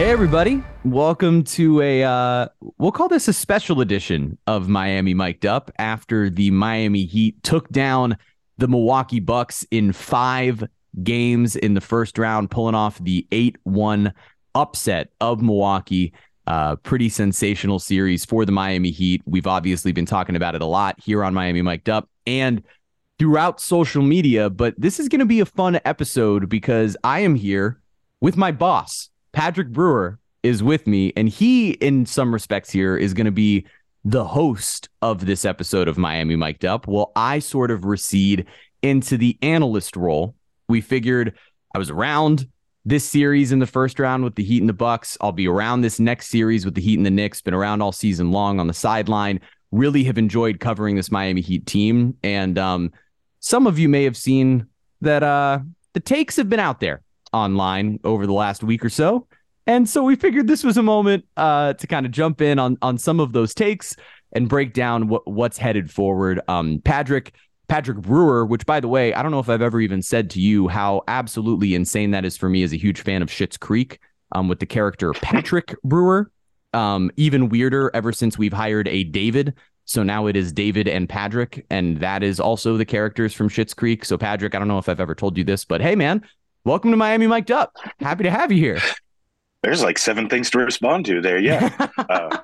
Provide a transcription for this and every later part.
Hey, everybody. Welcome to a, uh, we'll call this a special edition of Miami Mic'd Up after the Miami Heat took down the Milwaukee Bucks in five games in the first round, pulling off the 8 1 upset of Milwaukee. Uh, pretty sensational series for the Miami Heat. We've obviously been talking about it a lot here on Miami Mic'd Up and throughout social media, but this is going to be a fun episode because I am here with my boss. Patrick Brewer is with me, and he, in some respects, here is going to be the host of this episode of Miami Mic'd Up. Well, I sort of recede into the analyst role. We figured I was around this series in the first round with the Heat and the Bucks. I'll be around this next series with the Heat and the Knicks. Been around all season long on the sideline. Really have enjoyed covering this Miami Heat team, and um, some of you may have seen that uh, the takes have been out there online over the last week or so. And so we figured this was a moment uh, to kind of jump in on on some of those takes and break down what what's headed forward. Um, Patrick Patrick Brewer, which by the way, I don't know if I've ever even said to you how absolutely insane that is for me as a huge fan of Schitt's Creek um, with the character Patrick Brewer. Um, even weirder ever since we've hired a David. So now it is David and Patrick, and that is also the characters from Schitt's Creek. So Patrick, I don't know if I've ever told you this, but hey man, welcome to Miami Mic'd Up. Happy to have you here. There's like seven things to respond to there. Yeah. uh,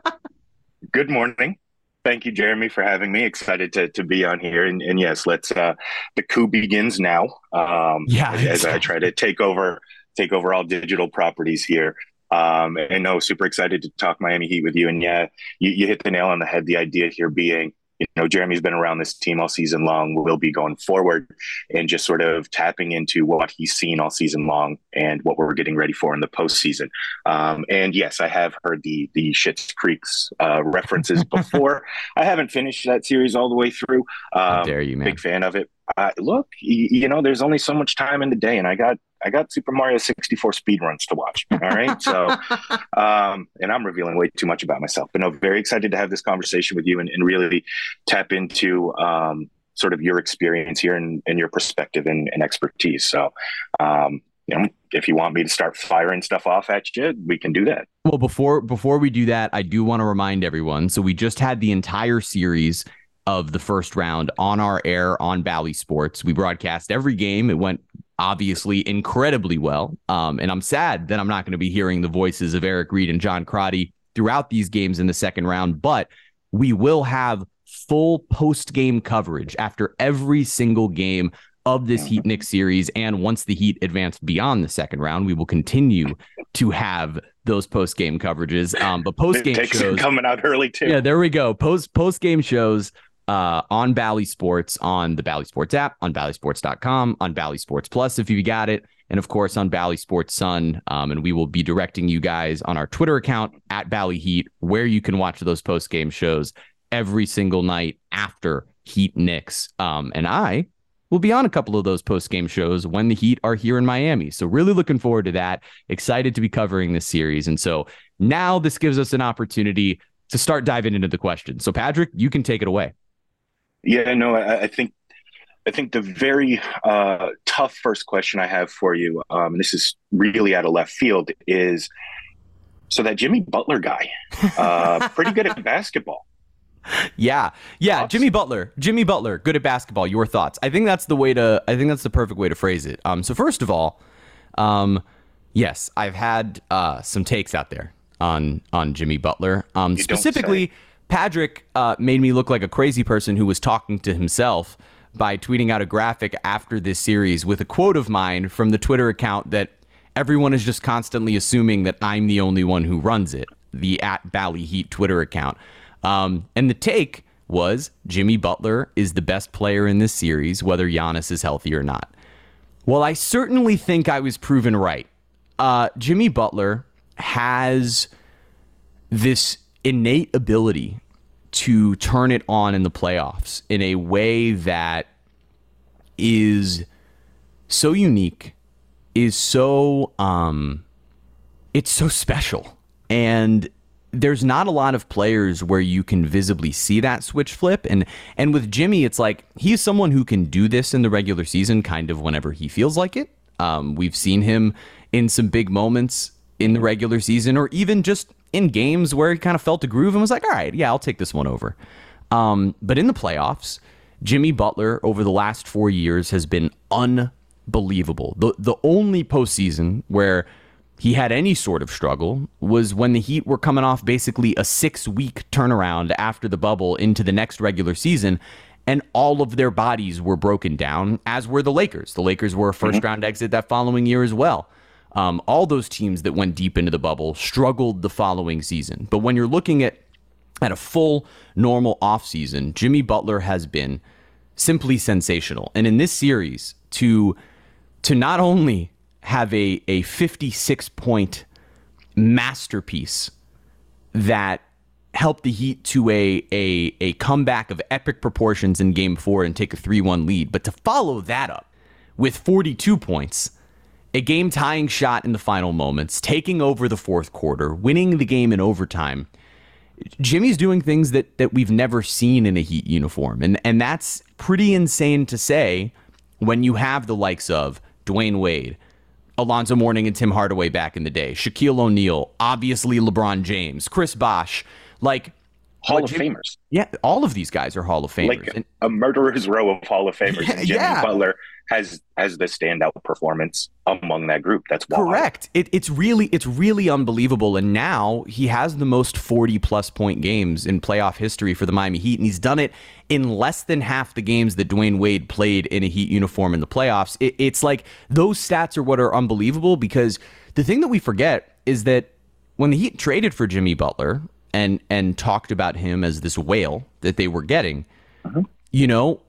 good morning. Thank you, Jeremy, for having me. Excited to, to be on here. And, and yes, let's, uh, the coup begins now. Um, yeah. As, as I try to take over, take over all digital properties here. Um, and no, super excited to talk Miami Heat with you. And yeah, you, you hit the nail on the head. The idea here being, you know, Jeremy's been around this team all season long, will be going forward, and just sort of tapping into what he's seen all season long and what we're getting ready for in the postseason. Um, and yes, I have heard the the Schitt's Creeks uh, references before. I haven't finished that series all the way through. Um, How dare you, man? Big fan of it. Uh, look, you, you know, there's only so much time in the day, and I got I got Super Mario 64 speed runs to watch. All right. So, um, and I'm revealing way too much about myself, but no, very excited to have this conversation with you and, and really tap into um, sort of your experience here and, and your perspective and, and expertise. So, um, you know, if you want me to start firing stuff off at you, we can do that. Well, before before we do that, I do want to remind everyone. So we just had the entire series of the first round on our air on Bally Sports. We broadcast every game. It went obviously incredibly well. Um, and I'm sad that I'm not going to be hearing the voices of Eric Reid and John Crotty throughout these games in the second round, but we will have full post game coverage after every single game of this Heat Knicks series. And once the Heat advance beyond the second round, we will continue to have those post game coverages. Um, but post game shows coming out early too. Yeah, there we go. Post post game shows uh, on Bally Sports, on the Bally Sports app, on BallySports.com, on Bally Sports Plus if you got it, and of course on Bally Sports Sun. Um, and we will be directing you guys on our Twitter account at Bally Heat, where you can watch those post game shows every single night after Heat Knicks. Um, and I will be on a couple of those post game shows when the Heat are here in Miami. So really looking forward to that. Excited to be covering this series. And so now this gives us an opportunity to start diving into the questions. So Patrick, you can take it away. Yeah, no, I, I think I think the very uh, tough first question I have for you, um, and this is really out of left field, is so that Jimmy Butler guy, uh, pretty good at basketball. Yeah, yeah? Jimmy Butler, Jimmy Butler, good at basketball. Your thoughts? I think that's the way to. I think that's the perfect way to phrase it. Um, so first of all, um, yes, I've had uh, some takes out there on on Jimmy Butler. Um, specifically Patrick uh, made me look like a crazy person who was talking to himself by tweeting out a graphic after this series with a quote of mine from the Twitter account that everyone is just constantly assuming that I'm the only one who runs it, the at Bally Heat Twitter account. Um, and the take was Jimmy Butler is the best player in this series, whether Giannis is healthy or not. Well, I certainly think I was proven right. Uh, Jimmy Butler has this innate ability to turn it on in the playoffs in a way that is so unique, is so um it's so special. And there's not a lot of players where you can visibly see that switch flip and and with Jimmy it's like he's someone who can do this in the regular season kind of whenever he feels like it. Um, we've seen him in some big moments in the regular season or even just in games where he kind of felt a groove and was like, all right, yeah, I'll take this one over. Um, but in the playoffs, Jimmy Butler over the last four years has been unbelievable. The the only postseason where he had any sort of struggle was when the Heat were coming off basically a six week turnaround after the bubble into the next regular season. And all of their bodies were broken down, as were the Lakers. The Lakers were a 1st mm-hmm. round exit that following year as well. Um, all those teams that went deep into the bubble struggled the following season. But when you're looking at at a full normal offseason, Jimmy Butler has been simply sensational. And in this series, to to not only have a, a 56 point masterpiece that helped the Heat to a, a, a comeback of epic proportions in game four and take a 3 1 lead, but to follow that up with 42 points, a game tying shot in the final moments, taking over the fourth quarter, winning the game in overtime. Jimmy's doing things that that we've never seen in a Heat uniform, and and that's pretty insane to say when you have the likes of Dwyane Wade, Alonzo Mourning, and Tim Hardaway back in the day, Shaquille O'Neal, obviously LeBron James, Chris Bosh, like Hall of Famers. Yeah, all of these guys are Hall of Famers. Like and, a murderer's row of Hall of Famers. Yeah, Jimmy yeah. Butler has has the standout performance among that group. That's why. correct. It, it's really it's really unbelievable. And now he has the most forty plus point games in playoff history for the Miami Heat, and he's done it in less than half the games that Dwyane Wade played in a Heat uniform in the playoffs. It, it's like those stats are what are unbelievable because the thing that we forget is that when the Heat traded for Jimmy Butler and and talked about him as this whale that they were getting, uh-huh. you know,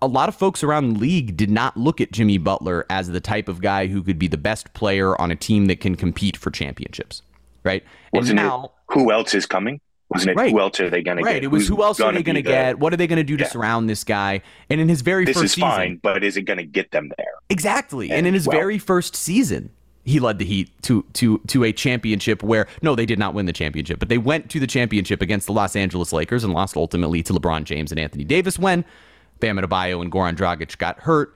a, lot of folks around the league did not look at Jimmy Butler as the type of guy who could be the best player on a team that can compete for championships, right? Wasn't and now, it who else is coming? Wasn't it right. who else are they going to get? Right. It was who else are they going to get? What are they going to do to yeah. surround this guy? And in his very this first is season, fine, but is it going to get them there? Exactly. And, and in his well, very first season, he led the Heat to to to a championship where no, they did not win the championship, but they went to the championship against the Los Angeles Lakers and lost ultimately to LeBron James and Anthony Davis when Bam Adebayo and Goran Dragic got hurt.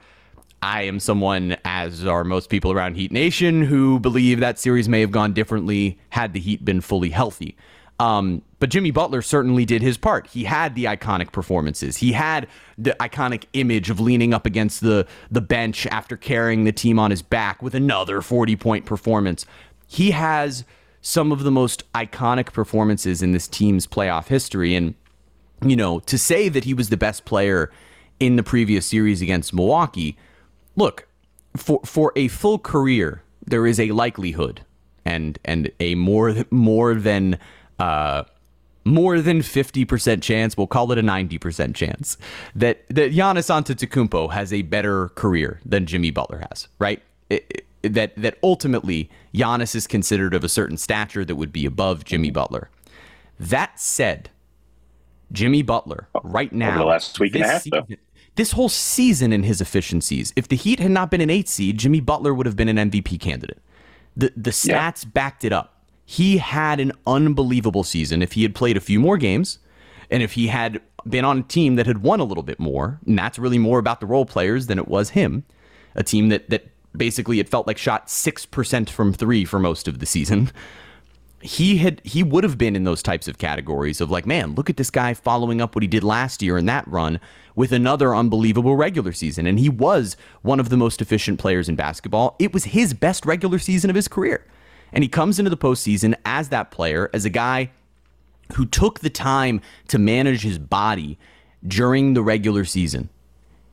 I am someone, as are most people around Heat Nation, who believe that series may have gone differently had the Heat been fully healthy. Um, but Jimmy Butler certainly did his part. He had the iconic performances. He had the iconic image of leaning up against the the bench after carrying the team on his back with another 40 point performance. He has some of the most iconic performances in this team's playoff history. And, you know, to say that he was the best player in the previous series against Milwaukee. Look, for for a full career, there is a likelihood and and a more more than uh, more than 50% chance, we'll call it a 90% chance, that, that Giannis Antetokounmpo has a better career than Jimmy Butler has, right? It, it, that, that ultimately Giannis is considered of a certain stature that would be above Jimmy Butler. That said, Jimmy Butler right now, Over the last week and a half, season, this whole season in his efficiencies. If the Heat had not been an eight seed, Jimmy Butler would have been an MVP candidate. The the stats yeah. backed it up. He had an unbelievable season. If he had played a few more games, and if he had been on a team that had won a little bit more, and that's really more about the role players than it was him, a team that that basically it felt like shot six percent from three for most of the season he had he would have been in those types of categories of like, man, look at this guy following up what he did last year in that run with another unbelievable regular season. And he was one of the most efficient players in basketball. It was his best regular season of his career. And he comes into the postseason as that player, as a guy who took the time to manage his body during the regular season.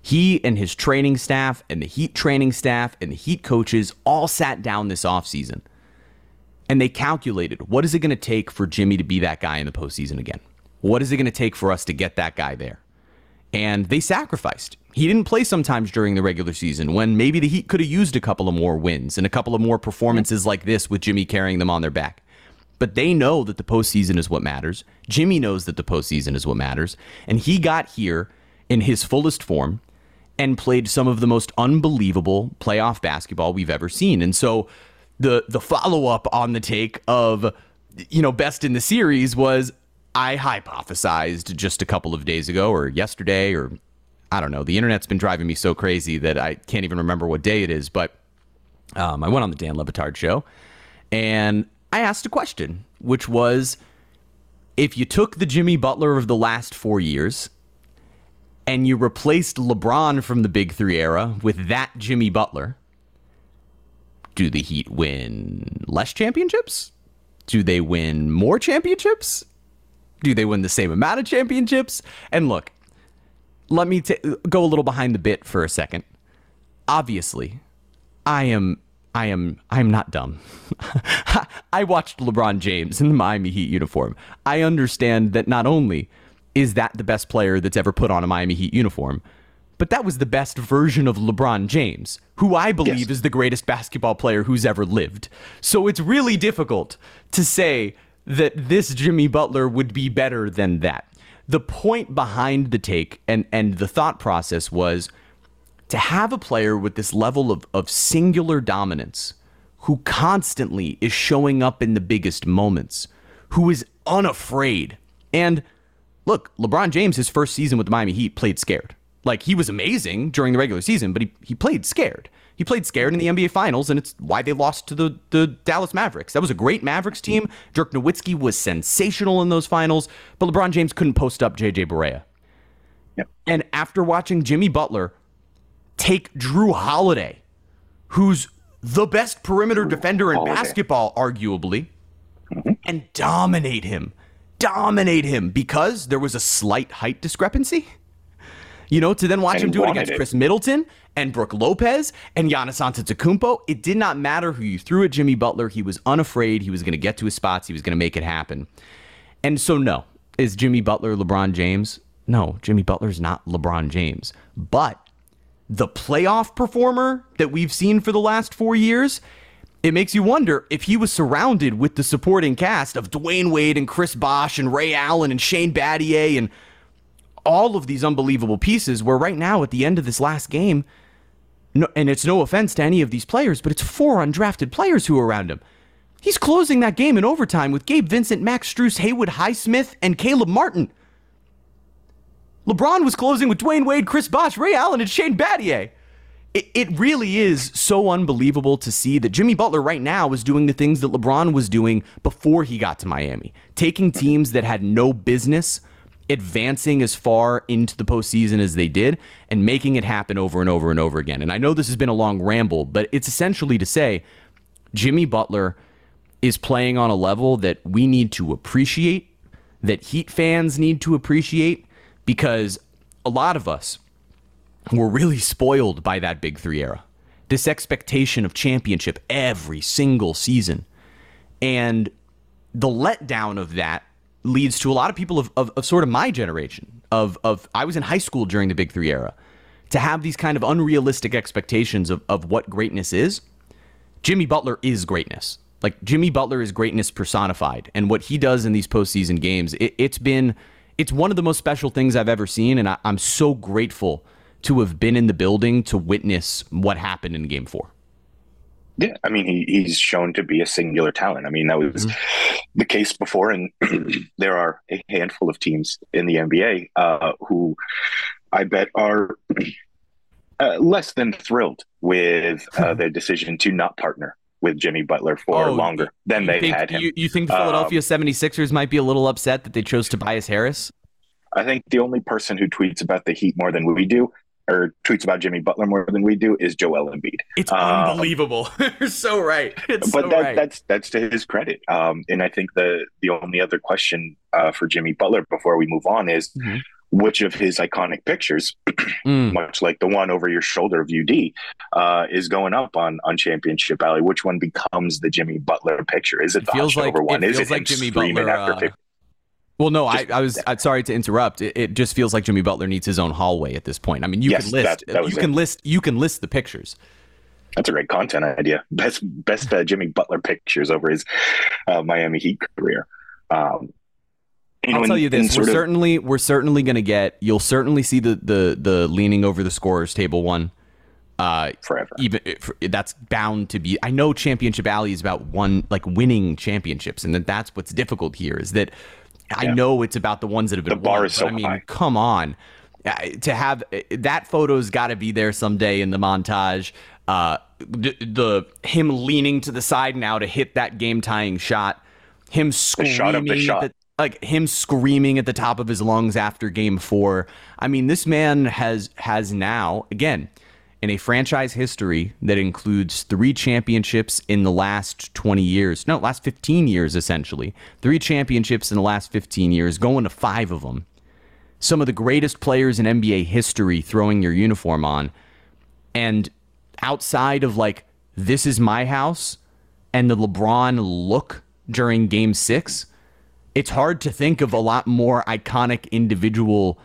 He and his training staff and the Heat training staff and the Heat coaches all sat down this offseason and they calculated what is it going to take for Jimmy to be that guy in the postseason again? What is it going to take for us to get that guy there? And they sacrificed. He didn't play sometimes during the regular season when maybe the Heat could have used a couple of more wins and a couple of more performances like this with Jimmy carrying them on their back. But they know that the postseason is what matters. Jimmy knows that the postseason is what matters. And he got here in his fullest form and played some of the most unbelievable playoff basketball we've ever seen. And so the the follow up on the take of you know best in the series was I hypothesized just a couple of days ago or yesterday or I don't know. The internet's been driving me so crazy that I can't even remember what day it is. But um, I went on the Dan Le Batard show And I asked a question, which was if you took the Jimmy Butler of the last four years and you replaced LeBron from the Big Three era with that Jimmy Butler, do the Heat win less championships? Do they win more championships? Do they win the same amount of championships? And look, let me t- go a little behind the bit for a second. Obviously, I am I am I am not dumb. I watched LeBron James in the Miami Heat uniform. I understand that not only is that the best player that's ever put on a Miami Heat uniform, but that was the best version of LeBron James, who I believe yes. is the greatest basketball player who's ever lived. So it's really difficult to say that this Jimmy Butler would be better than that. The point behind the take and and the thought process was to have a player with this level of, of singular dominance who constantly is showing up in the biggest moments, who is unafraid. And look, LeBron James, his first season with the Miami Heat, played scared. Like he was amazing during the regular season, but he, he played scared. He played scared in the NBA Finals, and it's why they lost to the, the Dallas Mavericks. That was a great Mavericks team. Dirk Nowitzki was sensational in those finals, but LeBron James couldn't post up JJ Barea. Yep. And after watching Jimmy Butler take Jrue Holiday, who's the best perimeter defender in Holiday. basketball, arguably, mm-hmm. and dominate him. Dominate him because there was a slight height discrepancy. You know, to then watch and him do it against it. Khris Middleton and Brook Lopez and Giannis Antetokounmpo. It did not matter who you threw at Jimmy Butler. He was unafraid. He was going to get to his spots. He was going to make it happen. And so, no, is Jimmy Butler LeBron James? No, Jimmy Butler's not LeBron James. But the playoff performer that we've seen for the last four years, it makes you wonder if he was surrounded with the supporting cast of Dwyane Wade and Chris Bosh and Ray Allen and Shane Battier and all of these unbelievable pieces. Where right now, at the end of this last game, no, and it's no offense to any of these players, but it's four undrafted players who are around him. He's closing that game in overtime with Gabe Vincent, Max Strus, Haywood Highsmith, and Caleb Martin. LeBron was closing with Dwyane Wade, Chris Bosh, Ray Allen, and Shane Battier. It, it really is so unbelievable to see that Jimmy Butler right now is doing the things that LeBron was doing before he got to Miami, taking teams that had no business advancing as far into the postseason as they did and making it happen over and over and over again. And I know this has been a long ramble, but it's essentially to say Jimmy Butler is playing on a level that we need to appreciate, that Heat fans need to appreciate, because a lot of us were really spoiled by that Big Three era. This expectation of championship every single season. And the letdown of that leads to a lot of people of, of, of, sort of my generation of, of I was in high school during the Big Three era to have these kind of unrealistic expectations of, of what greatness is. Jimmy Butler is greatness. Like Jimmy Butler is greatness personified, and what he does in these postseason games, it, it's been it's one of the most special things I've ever seen, and I, I'm so grateful to have been in the building to witness what happened in Game Four. Yeah, I mean, he, he's shown to be a singular talent. I mean, that was mm-hmm. the case before, and there are a handful of teams in the NBA uh, who I bet are uh, less than thrilled with uh, their decision to not partner with Jimmy Butler for oh, longer than they had him. You, you think the Philadelphia um, 76ers might be a little upset that they chose Tobias Harris? I think the only person who tweets about the Heat more than we do or tweets about Jimmy Butler more than we do is Joel Embiid. It's um, unbelievable. You're so right. It's but so that, right. that's that's to his credit. Um, and I think the the only other question uh, for Jimmy Butler before we move on is mm-hmm which of his iconic pictures, mm. much like the one over your shoulder of UD, uh, is going up on on Championship Alley? Which one becomes the Jimmy Butler picture? Is it, it the feels like, over one? It is feels it like Jimmy Butler? after Uh, well, no, I, I, was I'm sorry to interrupt. It, it, just feels like Jimmy Butler needs his own hallway at this point. I mean, you yes, can list that, that you can list you can list the pictures. That's a great content idea. Best best uh, Jimmy Butler pictures over his uh, Miami Heat career. Um, you know, I'll tell you this: we're of, certainly we're certainly going to get. You'll certainly see the the the leaning over the scorers table one. Uh, forever. Even that's bound to be. I know Championship Alley is about one like winning championships, and that that's what's difficult here is that I yeah. know it's about the ones that have been. The bar won, is so I mean, high. come on. Uh, to have uh, that photo's got to be there someday in the montage. Uh, the, the him leaning to the side now to hit that game tying shot, him screaming shot of the shot. The, like him screaming at the top of his lungs after game four. I mean, this man has has now again in a franchise history that includes three championships in the last 20 years. No, last 15 years essentially. Three championships in the last 15 years, going to five of them. Some of the greatest players in NBA history throwing your uniform on. And outside of like this is my house and the LeBron look during game 6, it's hard to think of a lot more iconic individual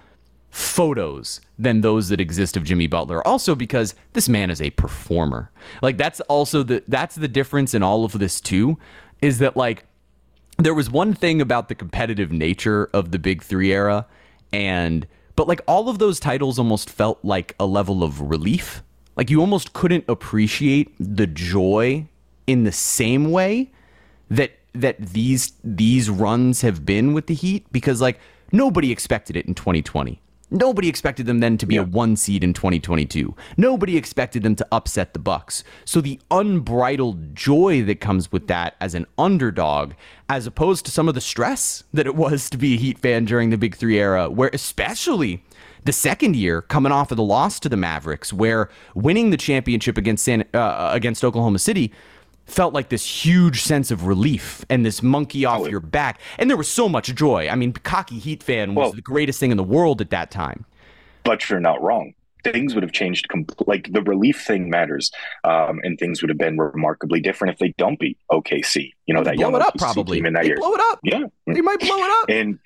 photos than those that exist of Jimmy Butler. Also because this man is a performer. Like that's also the that's the difference in all of this too is that like there was one thing about the competitive nature of the Big 3 era and but like all of those titles almost felt like a level of relief. Like you almost couldn't appreciate the joy in the same way that that these these runs have been with the Heat because like nobody expected it in 2020. Nobody expected them then to be yeah. a one seed in 2022. Nobody expected them to upset the Bucks. So the unbridled joy that comes with that as an underdog, as opposed to some of the stress that it was to be a Heat fan during the Big Three era, where especially the second year coming off of the loss to the Mavericks, where winning the championship against San, uh, against Oklahoma City felt like this huge sense of relief and this monkey off oh, your back. And there was so much joy. I mean, cocky Heat fan was well, the greatest thing in the world at that time. But you're not wrong. Things would have changed. Compl- like the relief thing matters, um, and things would have been remarkably different if they don't beat OKC. You know that blow young it up OKC probably. in that they year. blow it up. Yeah, they might blow it up. And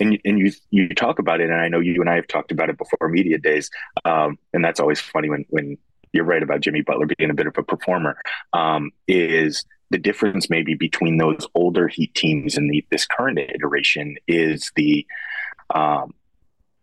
and and you you talk about it, and I know you and I have talked about it before media days, um, and that's always funny when when you're right about Jimmy Butler being a bit of a performer, um, is the difference maybe between those older Heat teams and the, this current iteration is the. Um,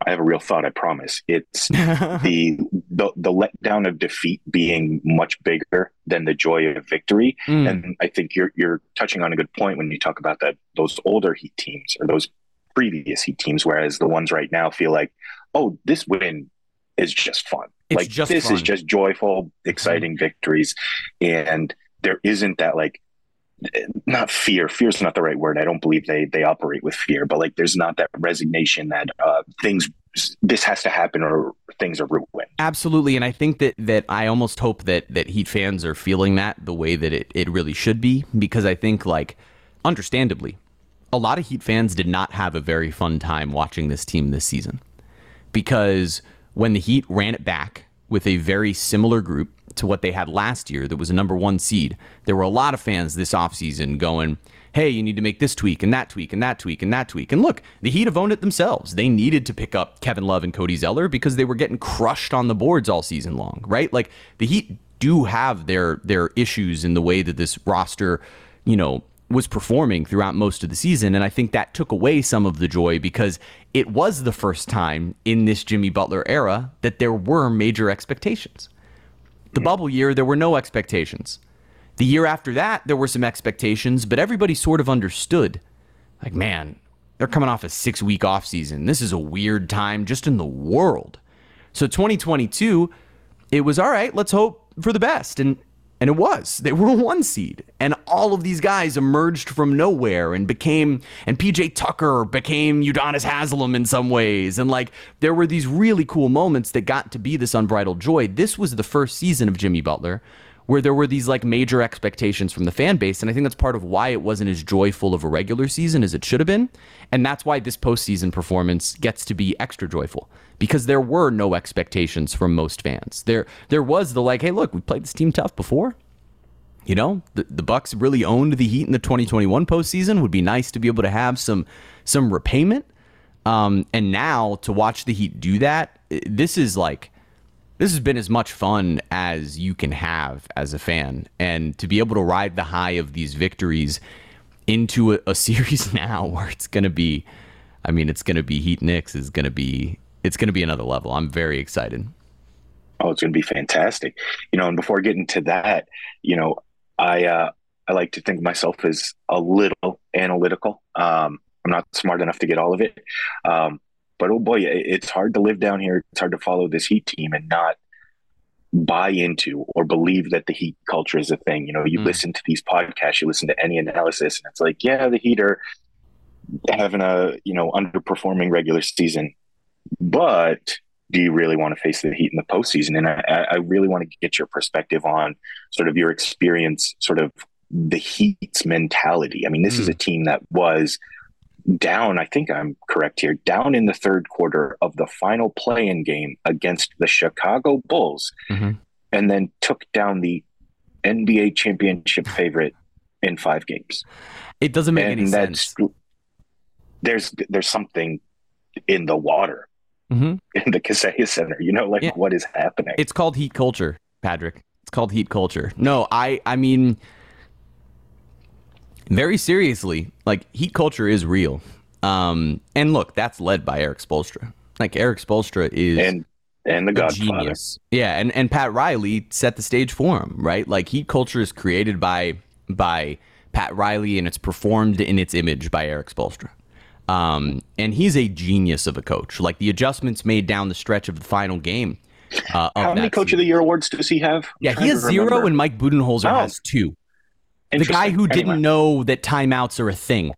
I have a real thought. I promise. It's the, the the letdown of defeat being much bigger than the joy of victory, mm. and I think you're you're touching on a good point when you talk about that those older Heat teams or those previous Heat teams, whereas the ones right now feel like, oh, this win is just fun. It's like just this fun. is just joyful, exciting mm-hmm. victories, and there isn't that like not fear. Fear is not the right word. I don't believe they they operate with fear, but like there's not that resignation that uh, things this has to happen or things are ruined. Absolutely, and I think that that I almost hope that that Heat fans are feeling that the way that it it really should be because I think like understandably a lot of Heat fans did not have a very fun time watching this team this season because when the Heat ran it back with a very similar group to what they had last year that was a number one seed, there were a lot of fans this offseason going, hey, you need to make this tweak and that tweak and that tweak and that tweak. And look, the Heat have owned it themselves. They needed to pick up Kevin Love and Cody Zeller because they were getting crushed on the boards all season long, right? Like the Heat do have their their issues in the way that this roster, you know, was performing throughout most of the season. And I think that took away some of the joy because it was the first time in this Jimmy Butler era that there were major expectations. The bubble year, there were no expectations. The year after that, there were some expectations, but everybody sort of understood. Like, man, they're coming off a six week offseason. This is a weird time just in the world. So 2022, it was all right, let's hope for the best. And and it was. They were a one seed. And all of these guys emerged from nowhere and became, and PJ Tucker became Udonis Haslem in some ways. And like, there were these really cool moments that got to be this unbridled joy. This was the first season of Jimmy Butler where there were these like major expectations from the fan base. And I think that's part of why it wasn't as joyful of a regular season as it should have been. And that's why this postseason performance gets to be extra joyful because there were no expectations from most fans. There there was the like, hey, look, we played this team tough before. You know, the, the Bucks really owned the Heat in the 2021 postseason. Would be nice to be able to have some some repayment. Um, and now to watch the Heat do that, this is like this has been as much fun as you can have as a fan. And to be able to ride the high of these victories into a, a series now where it's going to be, I mean, it's going to be Heat Knicks is going to be, it's going to be another level. I'm very excited. Oh, it's going to be fantastic. You know, and before getting to that, you know, I, uh, I like to think of myself as a little analytical. Um, I'm not smart enough to get all of it. Um, but oh boy, it's hard to live down here. It's hard to follow this Heat team and not buy into or believe that the Heat culture is a thing. You know, you mm. listen to these podcasts, you listen to any analysis, and it's like, yeah, the Heat are having a you know underperforming regular season, but do you really want to face the Heat in the postseason? And I, I really want to get your perspective on sort of your experience, sort of the Heat's mentality. I mean, this mm. is a team that was down, I think I'm correct here, down in the third quarter of the final play in game against the Chicago Bulls, mm-hmm. and then took down the NBA championship favorite in five games. It doesn't make and any sense. There's there's something in the water mm-hmm. in the Kaseya Center. You know, like yeah. what is happening? It's called heat culture, Patrick. It's called heat culture. No, I I mean very seriously, like heat culture is real. Um, and look, that's led by Erik Spoelstra. Like Erik Spoelstra is and and the Godfather. Genius. Yeah, and and Pat Riley set the stage for him, right? Like heat culture is created by by Pat Riley and it's performed in its image by Erik Spoelstra. Um, and he's a genius of a coach. Like the adjustments made down the stretch of the final game. Uh, How many Coach season. of the Year awards does he have? I'm yeah, he has zero, and Mike Budenholzer oh. has two. The guy who didn't know that timeouts are a thing.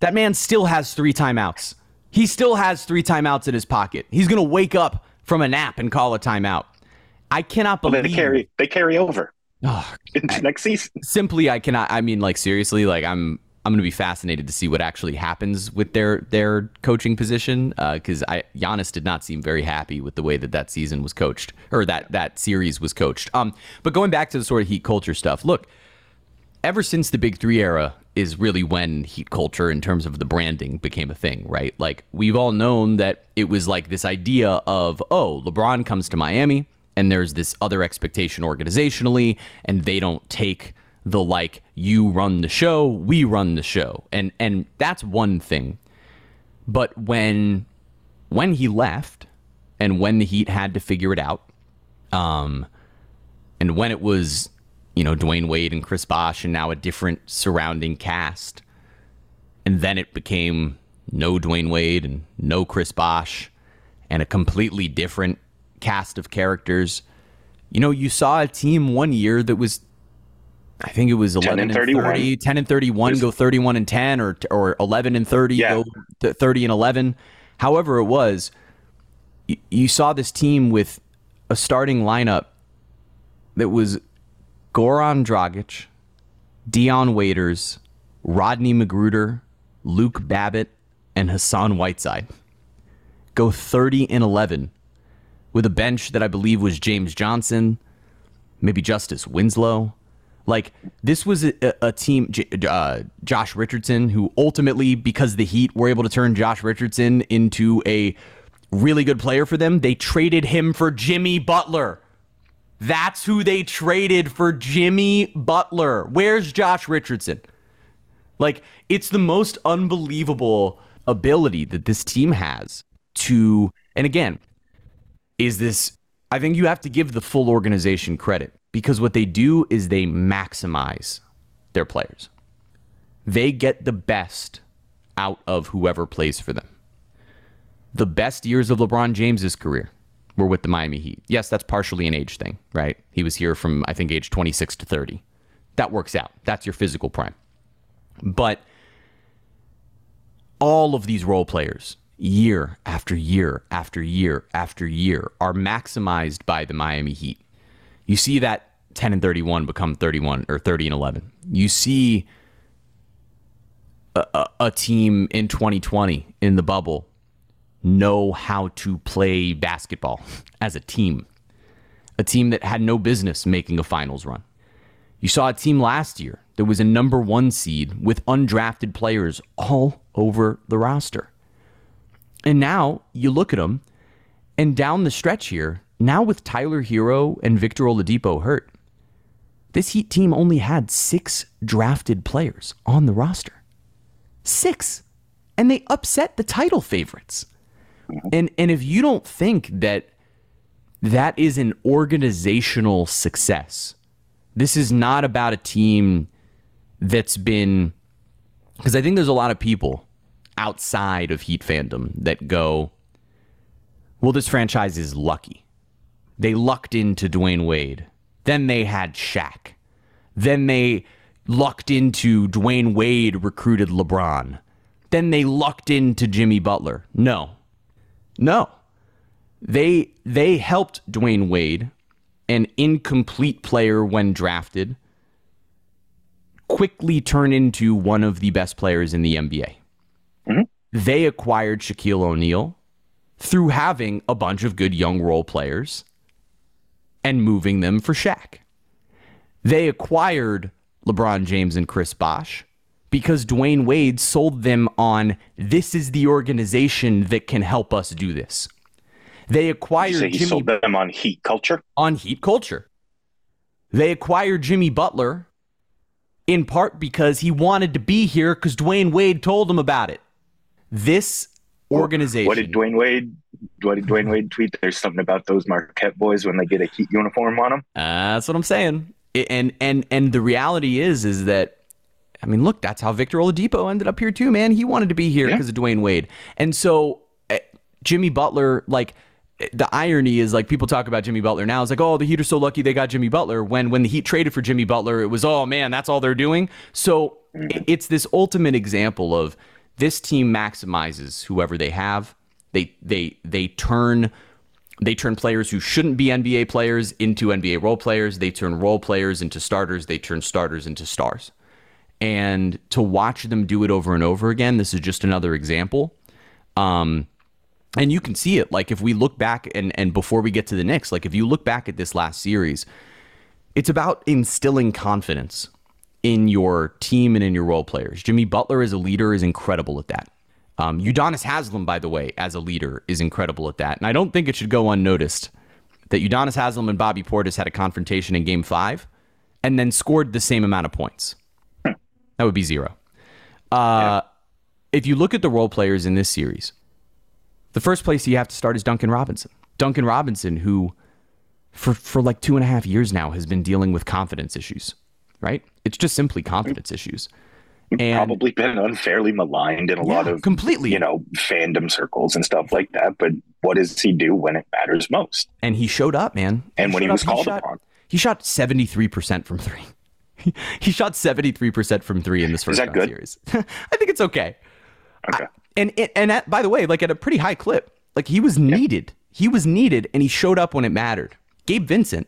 That man still has three timeouts. He still has three timeouts in his pocket. He's going to wake up from a nap and call a timeout. I cannot believe well, they carry they carry over oh, into next season. Simply, I cannot. I mean, like seriously, like I'm I'm going to be fascinated to see what actually happens with their their coaching position because uh, I Giannis did not seem very happy with the way that that season was coached or that that series was coached. Um, but going back to the sort of heat culture stuff, look, ever since the Big Three era is really when heat culture, in terms of the branding, became a thing, right? Like we've all known that it was like this idea of, oh, LeBron comes to Miami and there's this other expectation organizationally, and they don't take the like you run the show, we run the show. And and that's one thing. But when when he left and when the Heat had to figure it out, um, and when it was you know, Dwyane Wade and Chris Bosh, and now a different surrounding cast. And then it became no Dwyane Wade and no Chris Bosh, and a completely different cast of characters. You know, you saw a team one year that was, I think it was 11 and, 30, 10 and 31, go 31 and 10, or, or 11 and 30, yeah. go 30 and 11. However, it was, you, you saw this team with a starting lineup that was Goran Dragic, Dion Waiters, Rodney McGruder, Luke Babbitt, and Hassan Whiteside go 30 and 11 with a bench that I believe was James Johnson, maybe Justice Winslow. Like this was a, a team, uh, Josh Richardson, who ultimately, because the Heat were able to turn Josh Richardson into a really good player for them, they traded him for Jimmy Butler. That's who they traded for Jimmy Butler. Where's Josh Richardson? Like, it's the most unbelievable ability that this team has to, and again, is this, I think you have to give the full organization credit because what they do is they maximize their players. They get the best out of whoever plays for them. The best years of LeBron James's career were with the Miami Heat. Yes, that's partially an age thing, right? He was here from, I think, age 26 to 30. That works out. That's your physical prime. But all of these role players, year after year after year after year, are maximized by the Miami Heat. You see that 10 and 31 become 31 or 30 and 11. You see a, a, a team in 2020 in the bubble know how to play basketball as a team. A team that had no business making a finals run. You saw a team last year that was a number one seed with undrafted players all over the roster. And now you look at them, and down the stretch here, now with Tyler Herro and Victor Oladipo hurt, this Heat team only had six drafted players on the roster. Six. And they upset the title favorites. And and if you don't think that that is an organizational success, this is not about a team that's been because I think there's a lot of people outside of Heat fandom that go, well, this franchise is lucky. They lucked into Dwyane Wade. Then they had Shaq. Then they lucked into Dwyane Wade recruited LeBron. Then they lucked into Jimmy Butler. No. No. They they helped Dwyane Wade, an incomplete player when drafted, quickly turn into one of the best players in the NBA. Mm-hmm. They acquired Shaquille O'Neal through having a bunch of good young role players and moving them for Shaq. They acquired LeBron James and Chris Bosh because Dwyane Wade sold them on this is the organization that can help us do this. They acquired he Jimmy sold them on heat culture. On heat culture. They acquired Jimmy Butler in part because he wanted to be here because Dwyane Wade told him about it. This organization. What did Dwyane Wade? What did Dwyane Wade tweet? There's something about those Marquette boys when they get a heat uniform on them. Uh, that's what I'm saying. And and and the reality is is that I mean, look, that's how Victor Oladipo ended up here too, man. He wanted to be here because yeah. of Dwyane Wade, and so uh, Jimmy Butler, like the irony is like people talk about Jimmy Butler now. It's like, oh, the Heat are so lucky they got Jimmy Butler. When when the Heat traded for Jimmy Butler, it was, oh man, that's all they're doing. So it's this ultimate example of this team maximizes whoever they have. They they they turn they turn players who shouldn't be NBA players into NBA role players. They turn role players into starters. They turn starters into stars. And to watch them do it over and over again, this is just another example. Um, and you can see it like if we look back and and before we get to the Knicks, like if you look back at this last series, it's about instilling confidence in your team and in your role players. Jimmy Butler as a leader is incredible at that. Um, Udonis Haslem, by the way, as a leader, is incredible at that. And I don't think it should go unnoticed that Udonis Haslem and Bobby Portis had a confrontation in game five and then scored the same amount of points. That would be zero. Uh, yeah. If you look at the role players in this series, the first place you have to start is Duncan Robinson. Duncan Robinson, who for, for like two and a half years now has been dealing with confidence issues, right? It's just simply confidence issues. And probably been unfairly maligned in a yeah, lot of completely, you know, fandom circles and stuff like that. But what does he do when it matters most? And he showed up, man. And he when he was up, called he shot, upon, he shot seventy three percent from three. he shot seventy three percent from three in this first series. I think it's okay. Okay. I, and and at, by the way, like at a pretty high clip, like he was needed. He was needed, and he showed up when it mattered. Gabe Vincent,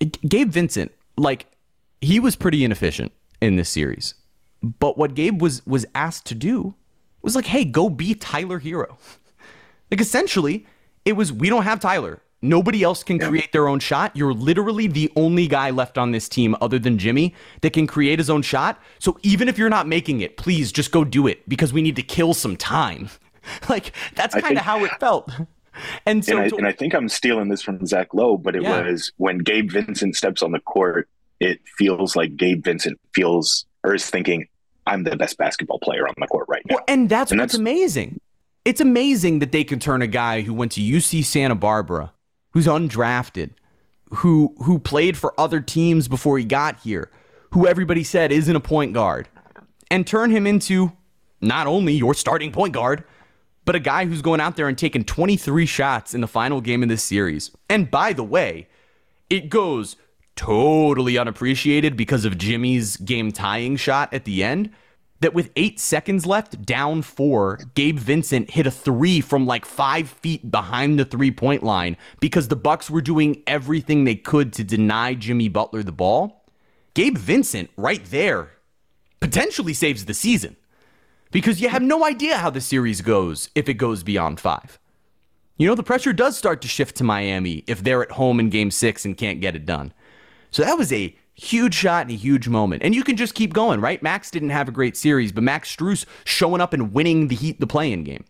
eh, Gabe Vincent, like he was pretty inefficient in this series. But what Gabe was was asked to do was like, hey, go be Tyler Herro. Like essentially, it was we don't have Tyler. Nobody else can create their own shot. You're literally the only guy left on this team other than Jimmy that can create his own shot. So even if you're not making it, please just go do it because we need to kill some time. like that's kind of how it felt. And so and I, to, and I, think I'm stealing this from Zach Lowe, but it yeah. was when Gabe Vincent steps on the court, it feels like Gabe Vincent feels or is thinking, I'm the best basketball player on the court right now. Well, and that's and what's that's, amazing. It's amazing that they can turn a guy who went to UC Santa Barbara who's undrafted, who who played for other teams before he got here, who everybody said isn't a point guard, and turn him into not only your starting point guard, but a guy who's going out there and taking 23 shots in the final game of this series. And by the way, it goes totally unappreciated because of Jimmy's game tying shot at the end that with eight seconds left, down four, Gabe Vincent hit a three from like five feet behind the three point line because the Bucks were doing everything they could to deny Jimmy Butler the ball. Gabe Vincent, right there, potentially saves the season because you have no idea how the series goes if it goes beyond five. You know, the pressure does start to shift to Miami if they're at home in game six and can't get it done. So that was a Huge shot and a huge moment. And you can just keep going, right? Max didn't have a great series, but Max Strus showing up and winning the Heat the play-in game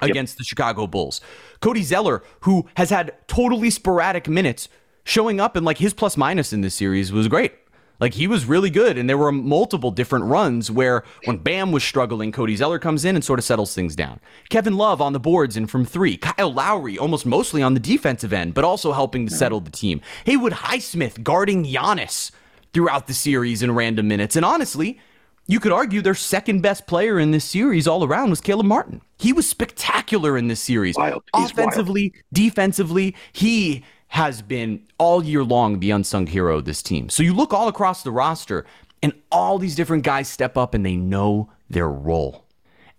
against yep. the Chicago Bulls. Cody Zeller, who has had totally sporadic minutes, showing up and like his plus minus in this series was great. Like he was really good, and there were multiple different runs where when Bam was struggling, Cody Zeller comes in and sort of settles things down. Kevin Love on the boards and from three. Kyle Lowry almost mostly on the defensive end, but also helping to settle the team. Haywood Highsmith guarding Giannis throughout the series in random minutes. And honestly, you could argue their second best player in this series all around was Caleb Martin. He was spectacular in this series. Wild. Offensively, wild. defensively, he has been all year long the unsung hero of this team. So you look all across the roster, and all these different guys step up and they know their role.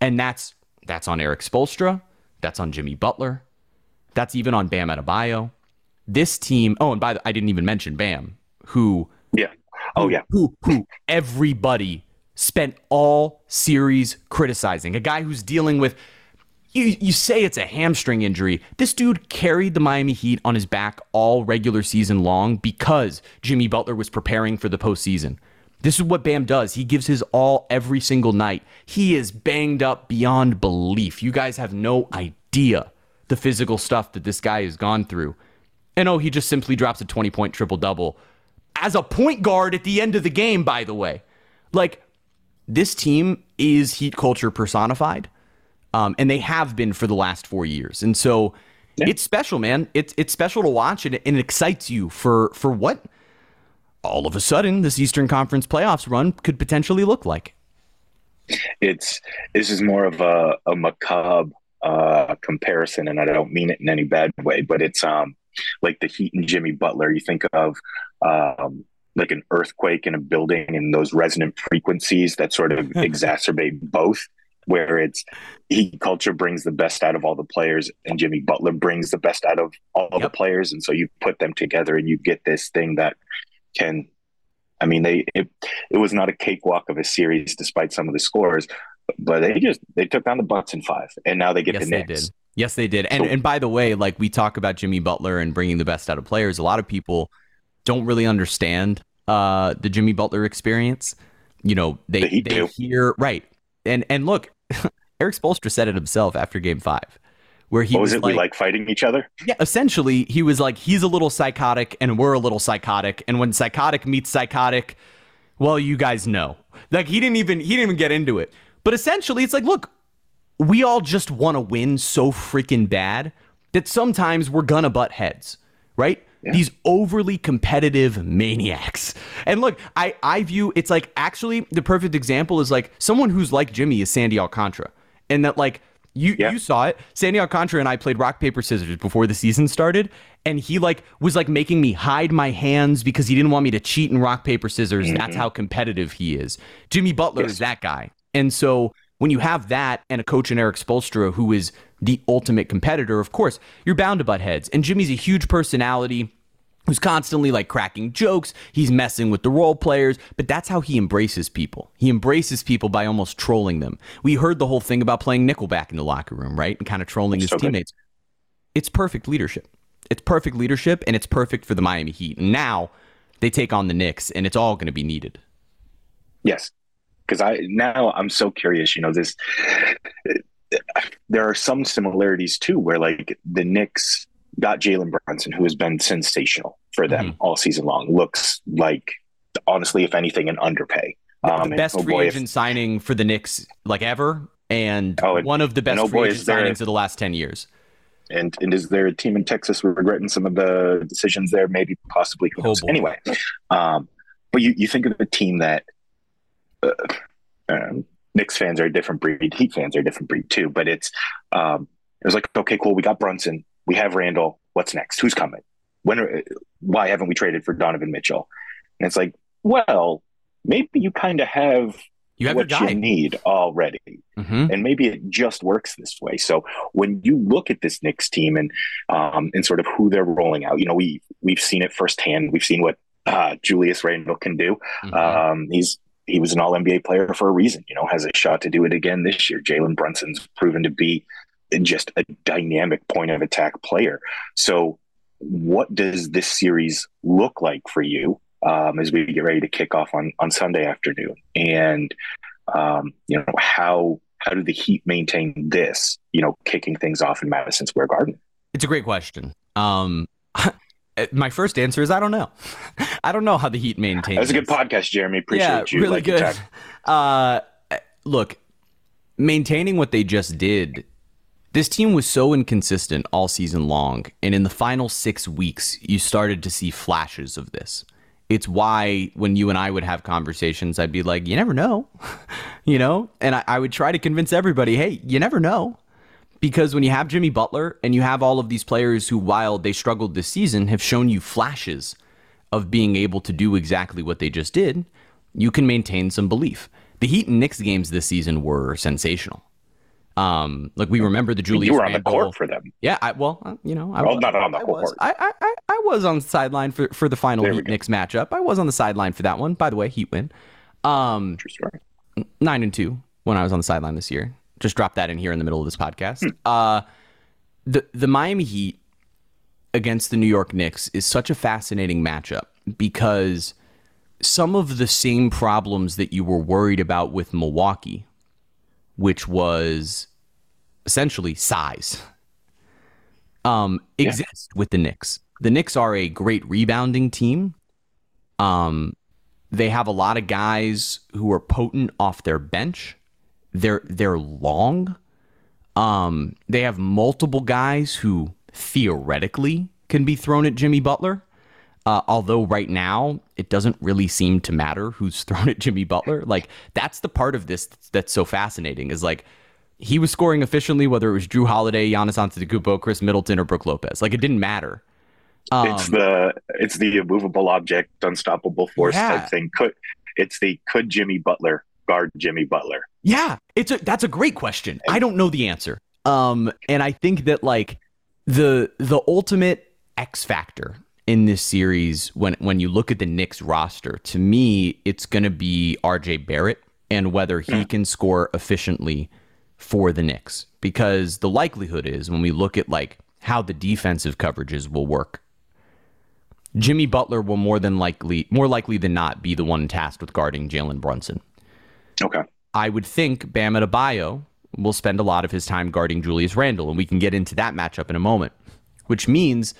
And that's that's on Erik Spoelstra, that's on Jimmy Butler, that's even on Bam Adebayo. This team, oh, and by the way, I didn't even mention Bam, who Yeah. Oh yeah. Who who everybody spent all series criticizing. A guy who's dealing with you, you say it's a hamstring injury. This dude carried the Miami Heat on his back all regular season long because Jimmy Butler was preparing for the postseason. This is what Bam does. He gives his all every single night. He is banged up beyond belief. You guys have no idea the physical stuff that this guy has gone through. And oh, he just simply drops a 20 point triple double as a point guard at the end of the game, by the way. Like, this team is Heat culture personified um, and they have been for the last four years. And so yeah. it's special, man. It's it's special to watch, and, and it excites you for for what all of a sudden this Eastern Conference playoffs run could potentially look like. It's this is more of a, a macabre uh, comparison, and I don't mean it in any bad way, but it's um like the Heat and Jimmy Butler. You think of um, like an earthquake in a building and those resonant frequencies that sort of exacerbate both where it's he culture brings the best out of all the players and Jimmy Butler brings the best out of all yep. the players. And so you put them together and you get this thing that can, I mean, they, it, it was not a cakewalk of a series despite some of the scores, but they just, they took down the Bucks in five and now they get yes, the Knicks. They did. Yes, they did. And, so, and by the way, like we talk about Jimmy Butler and bringing the best out of players, a lot of people don't really understand uh, the Jimmy Butler experience. You know, they, they do. hear, right and and look, Erik Spoelstra said it himself after Game Five, where he oh, what was, was it? Like, we like fighting each other. Yeah, essentially, he was like, he's a little psychotic, and we're a little psychotic, and when psychotic meets psychotic, well, you guys know. Like he didn't even he didn't even get into it, but essentially, it's like, look, we all just want to win so freaking bad that sometimes we're gonna butt heads, right? Yeah. These overly competitive maniacs. And look, I, I view it's like actually the perfect example is like someone who's like Jimmy is Sandy Alcantara. And that like you yeah. you saw it. Sandy Alcantara and I played rock paper scissors before the season started, and he like was like making me hide my hands because he didn't want me to cheat in rock paper scissors. Mm-hmm. That's how competitive he is. Jimmy Butler yes. is that guy, and so when you have that and a coach in Erik Spoelstra who is the ultimate competitor, of course, you're bound to butt heads. And Jimmy's a huge personality who's constantly like cracking jokes. He's messing with the role players, but that's how he embraces people. He embraces people by almost trolling them. We heard the whole thing about playing Nickelback in the locker room, right? And kind of trolling that's his so teammates. Good. It's perfect leadership. It's perfect leadership, and it's perfect for the Miami Heat. And now they take on the Knicks, and it's all going to be needed. Yes, because I now I'm so curious. You know, this there are some similarities too, where like the Knicks got Jalen Brunson, who has been sensational for them mm-hmm. all season long. Looks like honestly, if anything, an underpay. Um, the best and, oh free boy, agent if, signing for the Knicks like ever, and oh, one of the best oh free boy, agent signings of the last ten years. And and is there a team in Texas regretting some of the decisions there? Maybe, possibly. Oh, anyway, um, but you you think of a team that uh, um, Knicks fans are a different breed. Heat fans are a different breed too. But it's um, it was like, okay, cool. We got Brunson. We have Randle. What's next? Who's coming? When? Are, why haven't we traded for Donovan Mitchell? And it's like, well, maybe you kind of have you have what you need already, mm-hmm. and maybe it just works this way. So when you look at this Knicks team and um, and sort of who they're rolling out, you know, we we've seen it firsthand. We've seen what uh, Julius Randle can do. Mm-hmm. Um, he's he was an all NBA player for a reason, you know, has a shot to do it again this year. Jalen Brunson's proven to be just a dynamic point of attack player. So, what does this series look like for you um, as we get ready to kick off on, on Sunday afternoon? And, um, you know, how how do the Heat maintain this, you know, kicking things off in Madison Square Garden? It's a great question. Um, my first answer is I don't know. I don't know how the Heat maintains. That's a good podcast, Jeremy. Appreciate yeah, you. Really like good. Uh, look, maintaining what they just did. This team was so inconsistent all season long, and in the final six weeks, you started to see flashes of this. It's why when you and I would have conversations, I'd be like, you never know, you know? And I, I would try to convince everybody, hey, you never know. Because when you have Jimmy Butler and you have all of these players who, while they struggled this season, have shown you flashes of being able to do exactly what they just did, you can maintain some belief. The Heat and Knicks games this season were sensational. Um, like we remember the Julius. You were on Randle. the court for them. Yeah, I, well, uh, you know, I well, was, not on the I court. Was. I, I, I was on the sideline for, for the final Heat. Knicks matchup. I was on the sideline for that one. By the way, Heat win. Um, True story. nine and two when I was on the sideline this year. Just drop that in here in the middle of this podcast. Hmm. Uh, the the Miami Heat against the New York Knicks is such a fascinating matchup because some of the same problems that you were worried about with Milwaukee, which was essentially size, um, exist with the Knicks. The Knicks are a great rebounding team. Um, they have a lot of guys who are potent off their bench. They're they're long. Um, they have multiple guys who theoretically can be thrown at Jimmy Butler. Uh, although right now it doesn't really seem to matter who's thrown at Jimmy Butler. Like that's the part of this that's so fascinating is like he was scoring efficiently whether it was Jrue Holiday, Giannis Antetokounmpo, Khris Middleton, or Brook Lopez. Like it didn't matter. Um, it's the it's the immovable object, unstoppable force Yeah. type thing. Could it's the could Jimmy Butler guard Jimmy Butler? Yeah, it's a that's a great question. I don't know the answer. Um, and I think that like the the ultimate X factor in this series when when you look at the Knicks roster, to me, it's going to be RJ Barrett and whether he can score efficiently for the Knicks because the likelihood is when we look at like how the defensive coverages will work Jimmy Butler will more than likely more likely than not be the one tasked with guarding Jalen Brunson. Okay. I would think Bam Adebayo will spend a lot of his time guarding Julius Randle, and we can get into that matchup in a moment. Which means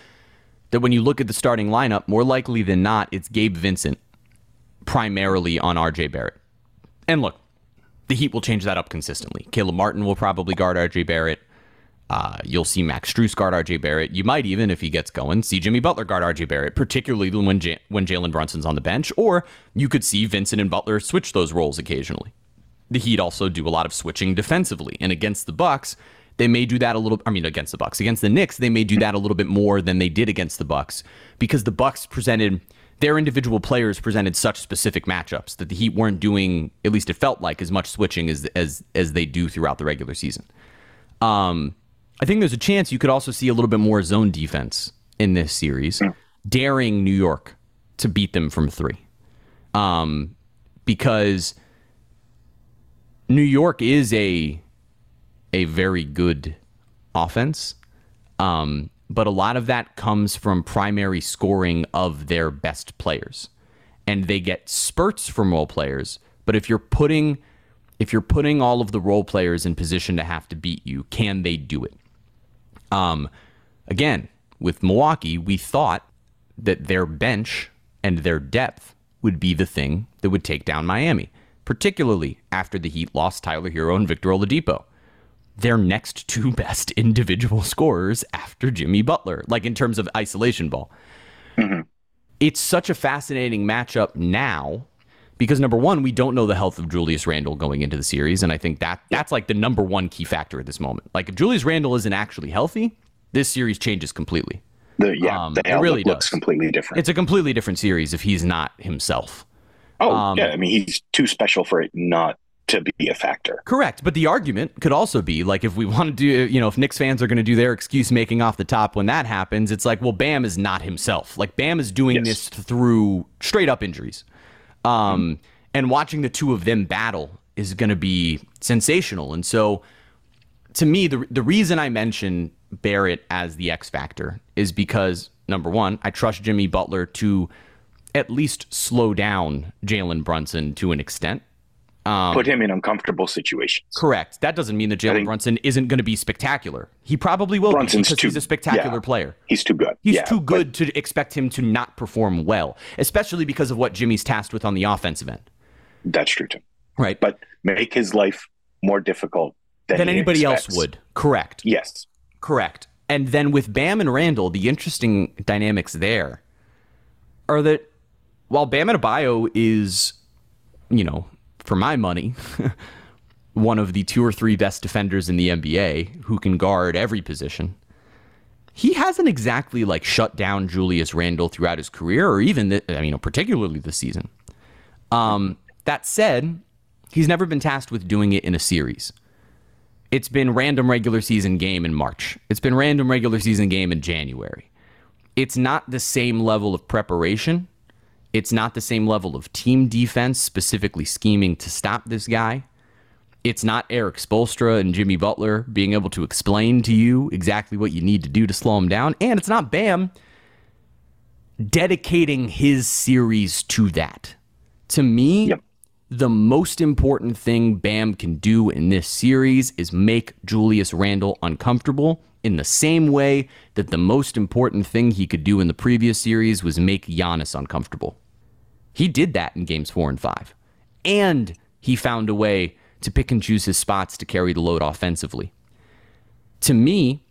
that when you look at the starting lineup, more likely than not, it's Gabe Vincent primarily on RJ Barrett. And look, the Heat will change that up consistently. Caleb Martin will probably guard RJ Barrett. Uh, you'll see Max Strus guard RJ Barrett. You might even, if he gets going, see Jimmy Butler guard RJ Barrett, particularly when J- when Jalen Brunson's on the bench. Or you could see Vincent and Butler switch those roles occasionally. The Heat also do a lot of switching defensively, and against the Bucks, they may do that a little. I mean, against the Bucks, against the Knicks, they may do that a little bit more than they did against the Bucks because the Bucks presented their individual players presented such specific matchups that the Heat weren't doing. At least it felt like as much switching as as as they do throughout the regular season. Um, I think there's a chance you could also see a little bit more zone defense in this series, daring New York to beat them from three. Um, because New York is a a very good offense. Um, but a lot of that comes from primary scoring of their best players. And they get spurts from role players, but if you're putting if you're putting all of the role players in position to have to beat you, can they do it? Um, again, with Milwaukee, we thought that their bench and their depth would be the thing that would take down Miami, particularly after the Heat lost Tyler Herro and Victor Oladipo. Their next two best individual scorers after Jimmy Butler, like in terms of isolation ball. It's such a fascinating matchup now because number one, we don't know the health of Julius Randle going into the series, and I think that that's like the number one key factor at this moment. Like if Julius Randle isn't actually healthy, this series changes completely. The yeah, Um, the it really looks does. completely different. It's a completely different series if he's not himself. oh um, yeah, I mean he's too special for it not to be a factor. Correct, but the argument could also be like if we want to do, you know, if Knicks fans are going to do their excuse making off the top when that happens, it's like, well, Bam is not himself. Like Bam is doing Yes. this through straight up injuries, um, and watching the two of them battle is going to be sensational. And so, to me, the the reason I mention Barrett as the X factor is because number one, I trust Jimmy Butler to at least slow down Jalen Brunson to an extent. Um, Put him in uncomfortable situations. Correct. That doesn't mean that Jalen Brunson isn't going to be spectacular. He probably will Brunson's be because too- he's a spectacular yeah. player. He's too good. He's yeah, too but- good to expect him to not perform well, especially because of what Jimmy's tasked with on the offensive end. that's true too. Right. But make his life more difficult than, than anybody else would. Correct. Yes. Correct. And then with Bam and Randle, the interesting dynamics there are that while Bam Adebayo is, you know, for my money, one of the two or three best defenders in the NBA who can guard every position. He hasn't exactly like shut down Julius Randle throughout his career, or even the, I mean, particularly this season. Um, that said, he's never been tasked with doing it in a series. It's been random regular season game in March. It's been random regular season game in January. It's not the same level of preparation. It's not the same level of team defense, specifically scheming to stop this guy. It's not Erik Spoelstra and Jimmy Butler being able to explain to you exactly what you need to do to slow him down. And it's not Bam dedicating his series to that. To me, yep. the most important thing Bam can do in this series is make Julius Randle uncomfortable in the same way that the most important thing he could do in the previous series was make Giannis uncomfortable. He did that in games four and five. And he found a way to pick and choose his spots to carry the load offensively. To me,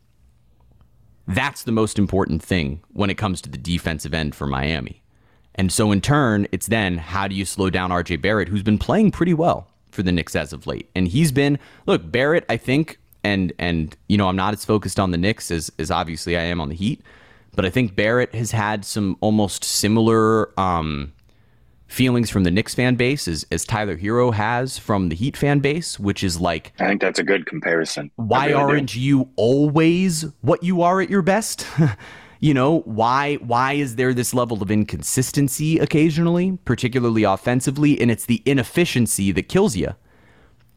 that's the most important thing when it comes to the defensive end for Miami. And so, in turn, it's then how do you slow down RJ Barrett, who's been playing pretty well for the Knicks as of late? And he's been, look, Barrett, I think, and and you know, I'm not as focused on the Knicks as, as obviously I am on the Heat, but I think Barrett has had some almost similar um, feelings from the Knicks fan base as, as Tyler Herro has from the Heat fan base, which is like I think that's a good comparison. Why really aren't do. you always what you are at your best? you know, why why is there this level of inconsistency occasionally, particularly offensively, and it's the inefficiency that kills you.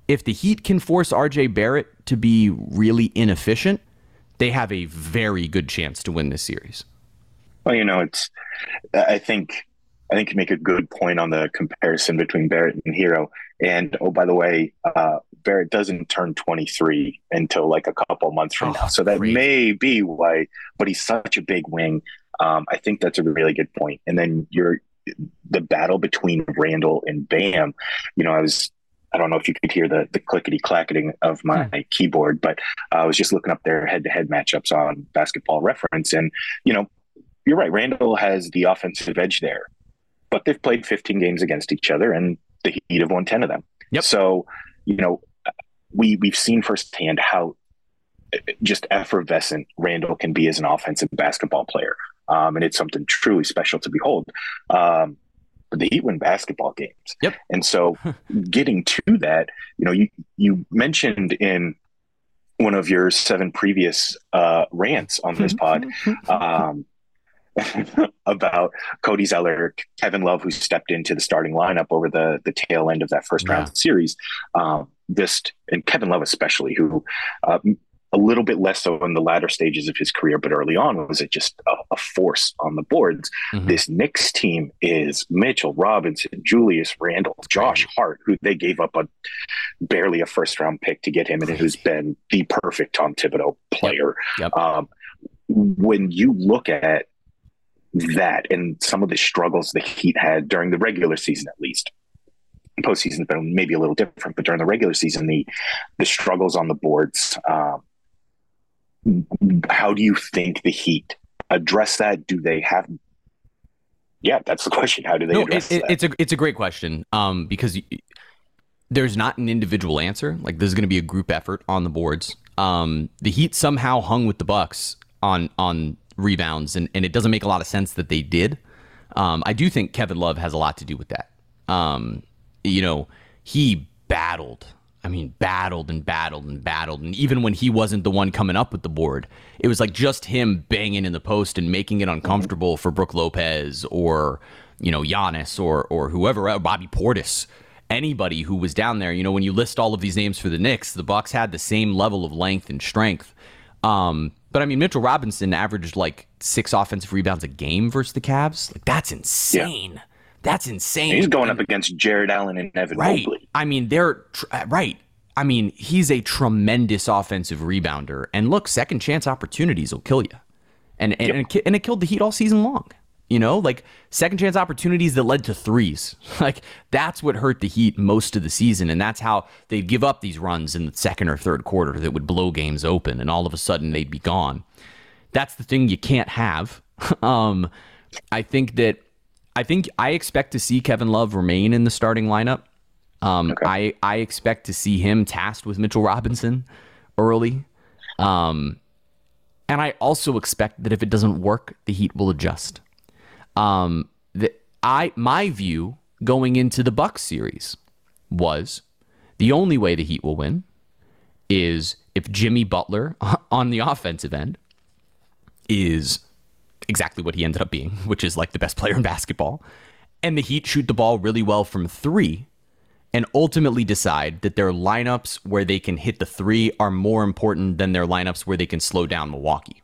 If the Heat can force RJ Barrett to be really inefficient, they have a very good chance to win this series. Well, you know, it's I think I think you make a good point on the comparison between Barrett and Herro. And oh, by the way, uh, Barrett doesn't turn 23 until like a couple months from oh, now. So that great. may be why, but he's such a big wing. Um, I think that's a really good point. And then you're the battle between Randle and Bam. You know, I was I don't know if you could hear the the clickety clacketing of my hmm. keyboard, but uh, I was just looking up their head to head matchups on Basketball Reference, and you know, you're right. Randle has the offensive edge there, but they've played 15 games against each other and the Heat have won 10 of them. Yep. So, you know, we we've seen firsthand how just effervescent Randle can be as an offensive basketball player. Um, and it's something truly special to behold. Um, but the Heat win basketball games. Yep. And so getting to that, you know, you, you mentioned in one of your seven previous uh, rants on this pod, um, about Cody Zeller, Kevin Love, who stepped into the starting lineup over the the tail end of that first round yeah. series. Um, this and Kevin Love especially, who uh, a little bit less so in the latter stages of his career, but early on was it just a, a force on the boards. Mm-hmm. This Knicks team is Mitchell Robinson, Julius Randle, Josh Hart, who they gave up a barely a first round pick to get him, and who's been the perfect Tom Thibodeau player. Yep. Yep. Um, when you look at that and some of the struggles the Heat had during the regular season, at least. Postseason has been maybe a little different, but during the regular season, the the struggles on the boards. Um, how do you think the Heat address that? Do they have? Yeah, that's the question. How do they no, address it, that? It's a it's a great question um, because there's not an individual answer. Like there's going to be a group effort on the boards. Um, the Heat somehow hung with the Bucks on on rebounds, and, and it doesn't make a lot of sense that they did. Um, I do think Kevin Love has a lot to do with that. Um, you know, he battled. I mean, battled and battled and battled. And even when he wasn't the one coming up with the board, it was like just him banging in the post and making it uncomfortable for Brook Lopez or, you know, Giannis or or whoever, Bobby Portis, anybody who was down there. You know, when you list all of these names for the Knicks, the Bucks had the same level of length and strength. Um, but I mean, Mitchell Robinson averaged like six offensive rebounds a game versus the Cavs. Like that's insane. Yeah. That's insane. he's going up against Jarrett Allen and Evan right. Mobley. I mean, they're tr- uh, right. I mean, he's a tremendous offensive rebounder. And look, second chance opportunities will kill you. And and, yep. and, it, and it killed the Heat all season long. You know, like second chance opportunities that led to threes. Like that's what hurt the Heat most of the season. And that's how they'd give up these runs in the second or third quarter that would blow games open. And all of a sudden they'd be gone. That's the thing you can't have. um, I think that I think I expect to see Kevin Love remain in the starting lineup. Um, okay. I I expect to see him tasked with Mitchell Robinson early. Um, and I also expect that if it doesn't work, the Heat will adjust. Um, the, I my view going into the Bucks series was the only way the Heat will win is if Jimmy Butler on the offensive end is exactly what he ended up being, which is like the best player in basketball, and the Heat shoot the ball really well from three and ultimately decide that their lineups where they can hit the three are more important than their lineups where they can slow down Milwaukee.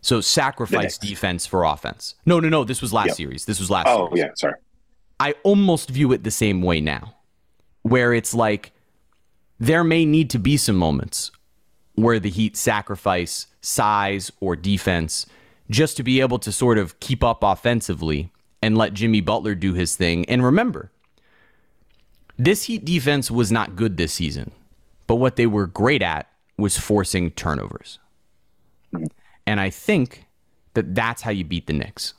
So sacrifice defense for offense. No, no, no. This was last yep. series. This was last. Oh, series. yeah. Sorry. I almost view it the same way now, where it's like there may need to be some moments where the Heat sacrifice size or defense just to be able to sort of keep up offensively and let Jimmy Butler do his thing. And remember, this Heat defense was not good this season, but what they were great at was forcing turnovers. And I think that that's how you beat the Knicks.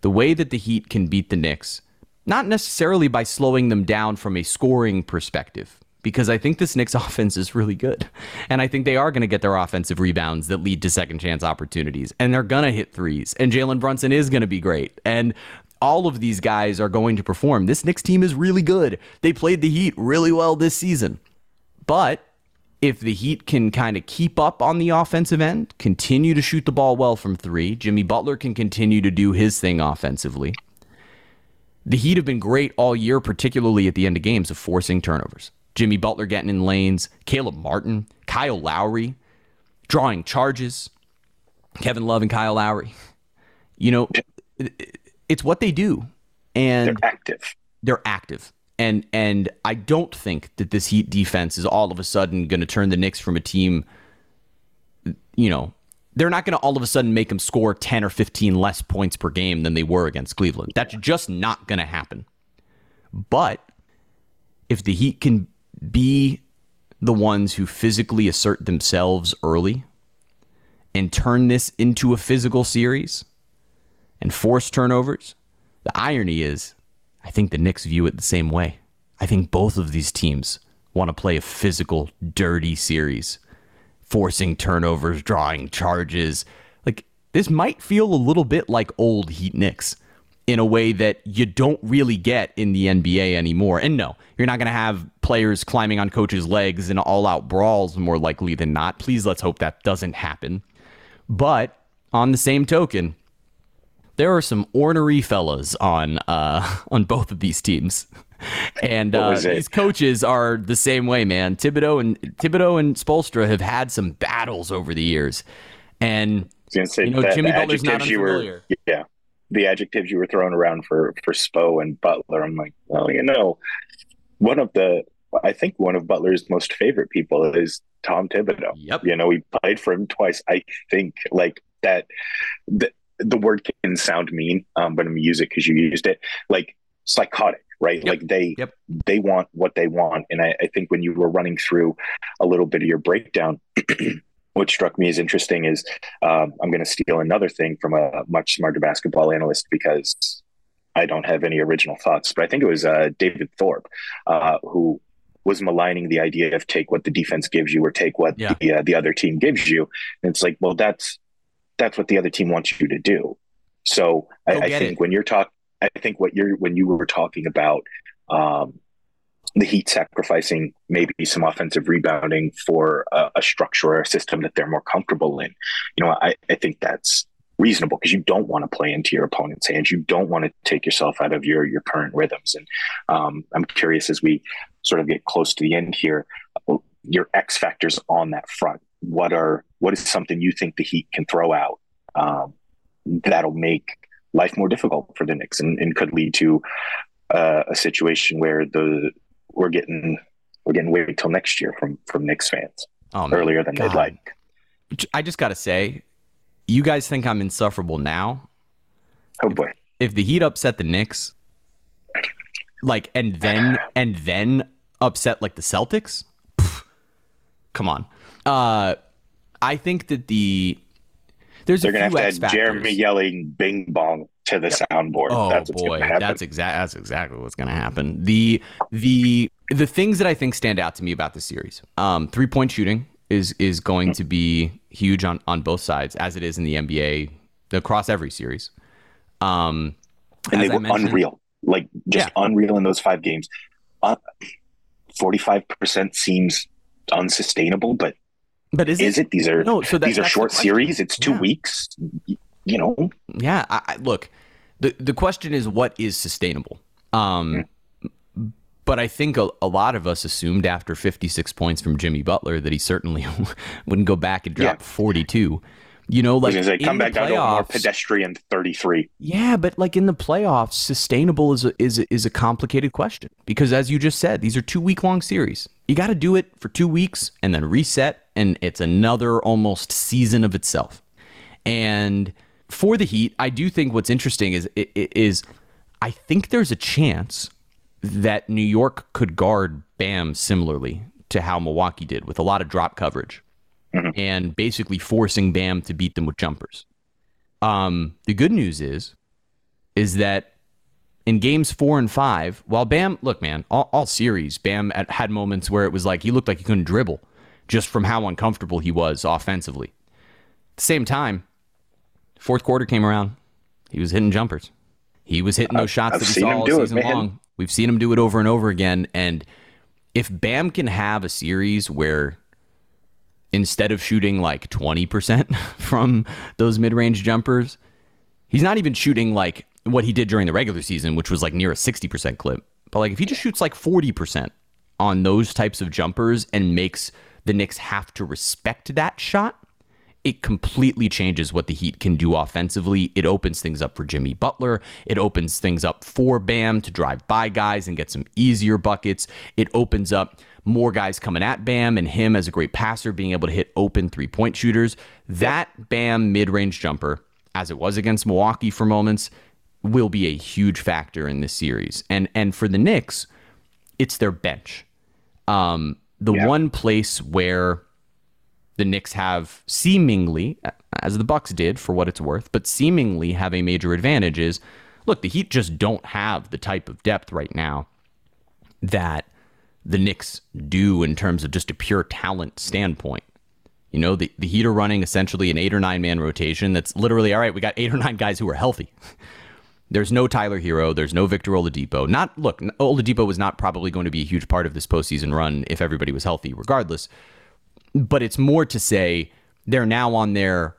The way that the Heat can beat the Knicks, not necessarily by slowing them down from a scoring perspective, because I think this Knicks offense is really good. And I think they are going to get their offensive rebounds that lead to second chance opportunities. And they're going to hit threes. And Jalen Brunson is going to be great. And all of these guys are going to perform. This Knicks team is really good. They played the Heat really well this season. But if the Heat can kind of keep up on the offensive end, continue to shoot the ball well from three, Jimmy Butler can continue to do his thing offensively. The Heat have been great all year, particularly at the end of games, of forcing turnovers. Jimmy Butler getting in lanes, Caleb Martin, Kyle Lowry, drawing charges, Kevin Love and Kyle Lowry. You know, it's what they do, and they're active. They're active, and and I don't think that this Heat defense is all of a sudden going to turn the Knicks from a team. You know, they're not going to all of a sudden make them score ten or fifteen less points per game than they were against Cleveland. That's just not going to happen. But if the Heat can be the ones who physically assert themselves early and turn this into a physical series and force turnovers. The irony is, I think the Knicks view it the same way. I think both of these teams want to play a physical, dirty series, forcing turnovers, drawing charges. Like, this might feel a little bit like old Heat Knicks in a way that you don't really get in the NBA anymore. And no, you're not going to have players climbing on coaches' legs in all out brawls more likely than not. Please let's hope that doesn't happen. But on the same token, there are some ornery fellas on uh, on both of these teams. And uh, these coaches are the same way, man. Thibodeau and Thibodeau and Spoelstra have had some battles over the years, and say, you know Jimmy Butler's not unfamiliar. Were, yeah, the adjectives you were throwing around for for Spo and Butler. I'm like, well, you know, one of the I think one of Butler's most favorite people is Tom Thibodeau. Yep. You know, he played for him twice. I think like that. that the word can sound mean, um, but I'm use it because you used it. Like psychotic, right? Yep. Like they yep. they want what they want, and I, I think when you were running through a little bit of your breakdown. what struck me as interesting is um, I'm going to steal another thing from a much smarter basketball analyst because I don't have any original thoughts, but I think it was uh, David Thorpe uh, who was maligning the idea of take what the defense gives you or take what yeah. the uh, the other team gives you. And it's like, well, that's that's what the other team wants you to do. So I, I, think it. when you're talking, I think what you're when you were talking about um, the Heat sacrificing maybe some offensive rebounding for a, a, structure or a system that they're more comfortable in, you know, I, I think that's reasonable because you don't want to play into your opponent's hands. You don't want to take yourself out of your your current rhythms. And um, I'm curious as we sort of get close to the end here, your X factors on that front what are what is something you think the Heat can throw out um, that'll make life more difficult for the Knicks and, and could lead to uh, a situation where the we're getting we're getting wait till next year from from Knicks fans oh, earlier than God. they'd like. I just got to say, you guys think I'm insufferable now? Oh boy! If, if the Heat upset the Knicks, like, and then and then upset like the Celtics, pff, come on. Uh, I think that the there's they're gonna have to have Jeremy yelling "Bing Bong" to the soundboard. Oh that's what's boy, happen. that's exactly that's exactly what's going to happen. The the the things that I think stand out to me about the series, um, three point shooting is is going mm-hmm. to be huge on on both sides, as it is in the NBA across every series. Um, and they were unreal, like just yeah. unreal in those five games. Uh, Forty-five percent seems unsustainable, but but is, is it? it? These are no, so that, these are short series. It's two yeah. weeks. You know. Yeah. I, look, the the question is what is sustainable. Um. But I think a, a, lot of us assumed after 56 points from Jimmy Butler that he certainly wouldn't go back and drop yeah. 42. You know, like say, come back playoffs, down to a more pedestrian 33. Yeah, but like in the playoffs, sustainable is a, is a, is a complicated question because as you just said, these are two week long series. You got to do it for two weeks and then reset, and it's another almost season of itself. And for the Heat, I do think what's interesting is is I think there's a chance that New York could guard Bam similarly to how Milwaukee did with a lot of drop coverage mm-hmm. and basically forcing Bam to beat them with jumpers. Um, the good news is, is that in games four and five, while Bam, look, man, all, all series, Bam had moments where it was like he looked like he couldn't dribble just from how uncomfortable he was offensively. At the same time, fourth quarter came around, he was hitting jumpers. He was hitting those shots I've that we saw all season it, long. We've seen him do it over and over again. And if Bam can have a series where instead of shooting like 20% from those mid range jumpers, he's not even shooting like what he did during the regular season, which was like near a 60% clip. But like if he just shoots like 40% on those types of jumpers and makes the Knicks have to respect that shot, it completely changes what the Heat can do offensively. It opens things up for Jimmy Butler. It opens things up for Bam to drive by guys and get some easier buckets. It opens up more guys coming at Bam and him as a great passer being able to hit open three point shooters. That Bam mid range jumper, as it was against Milwaukee for moments, will be a huge factor in this series. And and for the Knicks, it's their bench. Um, the yeah. one place where the Knicks have seemingly, as the Bucks did for what it's worth, but seemingly have a major advantage is look, the Heat just don't have the type of depth right now that the Knicks do in terms of just a pure talent standpoint. You know, the, the Heat are running essentially an eight or nine man rotation that's literally, all right, we got eight or nine guys who are healthy. There's no Tyler Herro. There's no Victor Oladipo. Not look, Oladipo was not probably going to be a huge part of this postseason run if everybody was healthy, regardless. But it's more to say they're now on their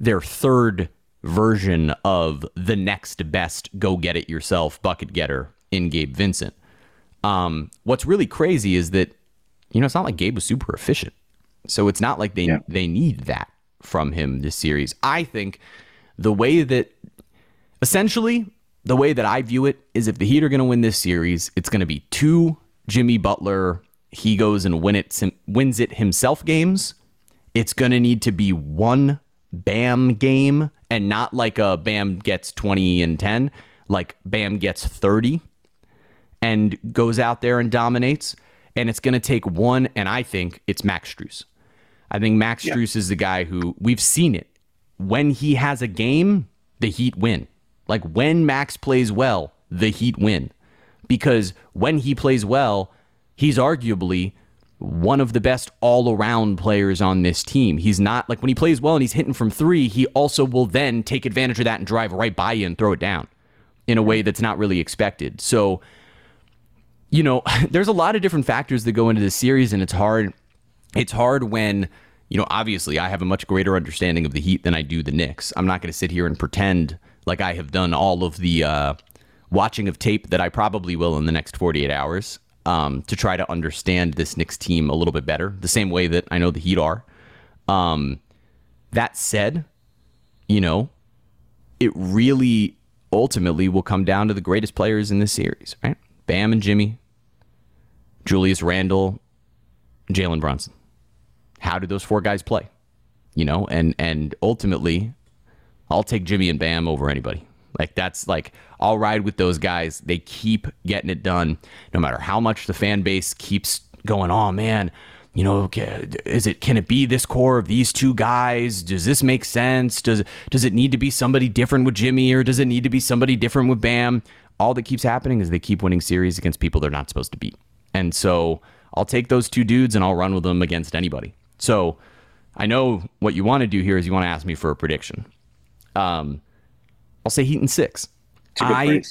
their third version of the next best go get it yourself bucket getter in Gabe Vincent. Um, what's really crazy is that you know it's not like Gabe was super efficient, so it's not like they yeah. they need that from him this series. I think the way that essentially the way that I view it is if the Heat are going to win this series, it's going to be two Jimmy Butler. He goes and win it, wins it himself games. It's going to need to be one Bam game and not like a Bam gets 20 and 10, like Bam gets 30 and goes out there and dominates. And it's going to take one, and I think it's Max Strus. I think Max yeah. Strus is the guy who we've seen it. When he has a game, the Heat win. Like when Max plays well, the Heat win. Because when he plays well, he's arguably one of the best all around players on this team. He's not like when he plays well and he's hitting from three, he also will then take advantage of that and drive right by you and throw it down in a way that's not really expected. So you know, there's a lot of different factors that go into this series, and it's hard. It's hard when, you know, obviously I have a much greater understanding of the Heat than I do the Knicks. I'm not going to sit here and pretend like I have done all of the uh, watching of tape that I probably will in the next 48 hours um, to try to understand this Knicks team a little bit better, the same way that I know the Heat are. Um, that said, you know, it really ultimately will come down to the greatest players in this series, right? Bam and Jimmy, Julius Randle, Jalen Brunson. How do those four guys play? You know, and and ultimately, I'll take Jimmy and Bam over anybody. Like that's like I'll ride with those guys. They keep getting it done, no matter how much the fan base keeps going. Oh man, you know, is it can it be this core of these two guys? Does this make sense? Does does it need to be somebody different with Jimmy or does it need to be somebody different with Bam? All that keeps happening is they keep winning series against people they're not supposed to beat. And so I'll take those two dudes and I'll run with them against anybody. So I know what you want to do here is you want to ask me for a prediction. Um, I'll say Heat in six. I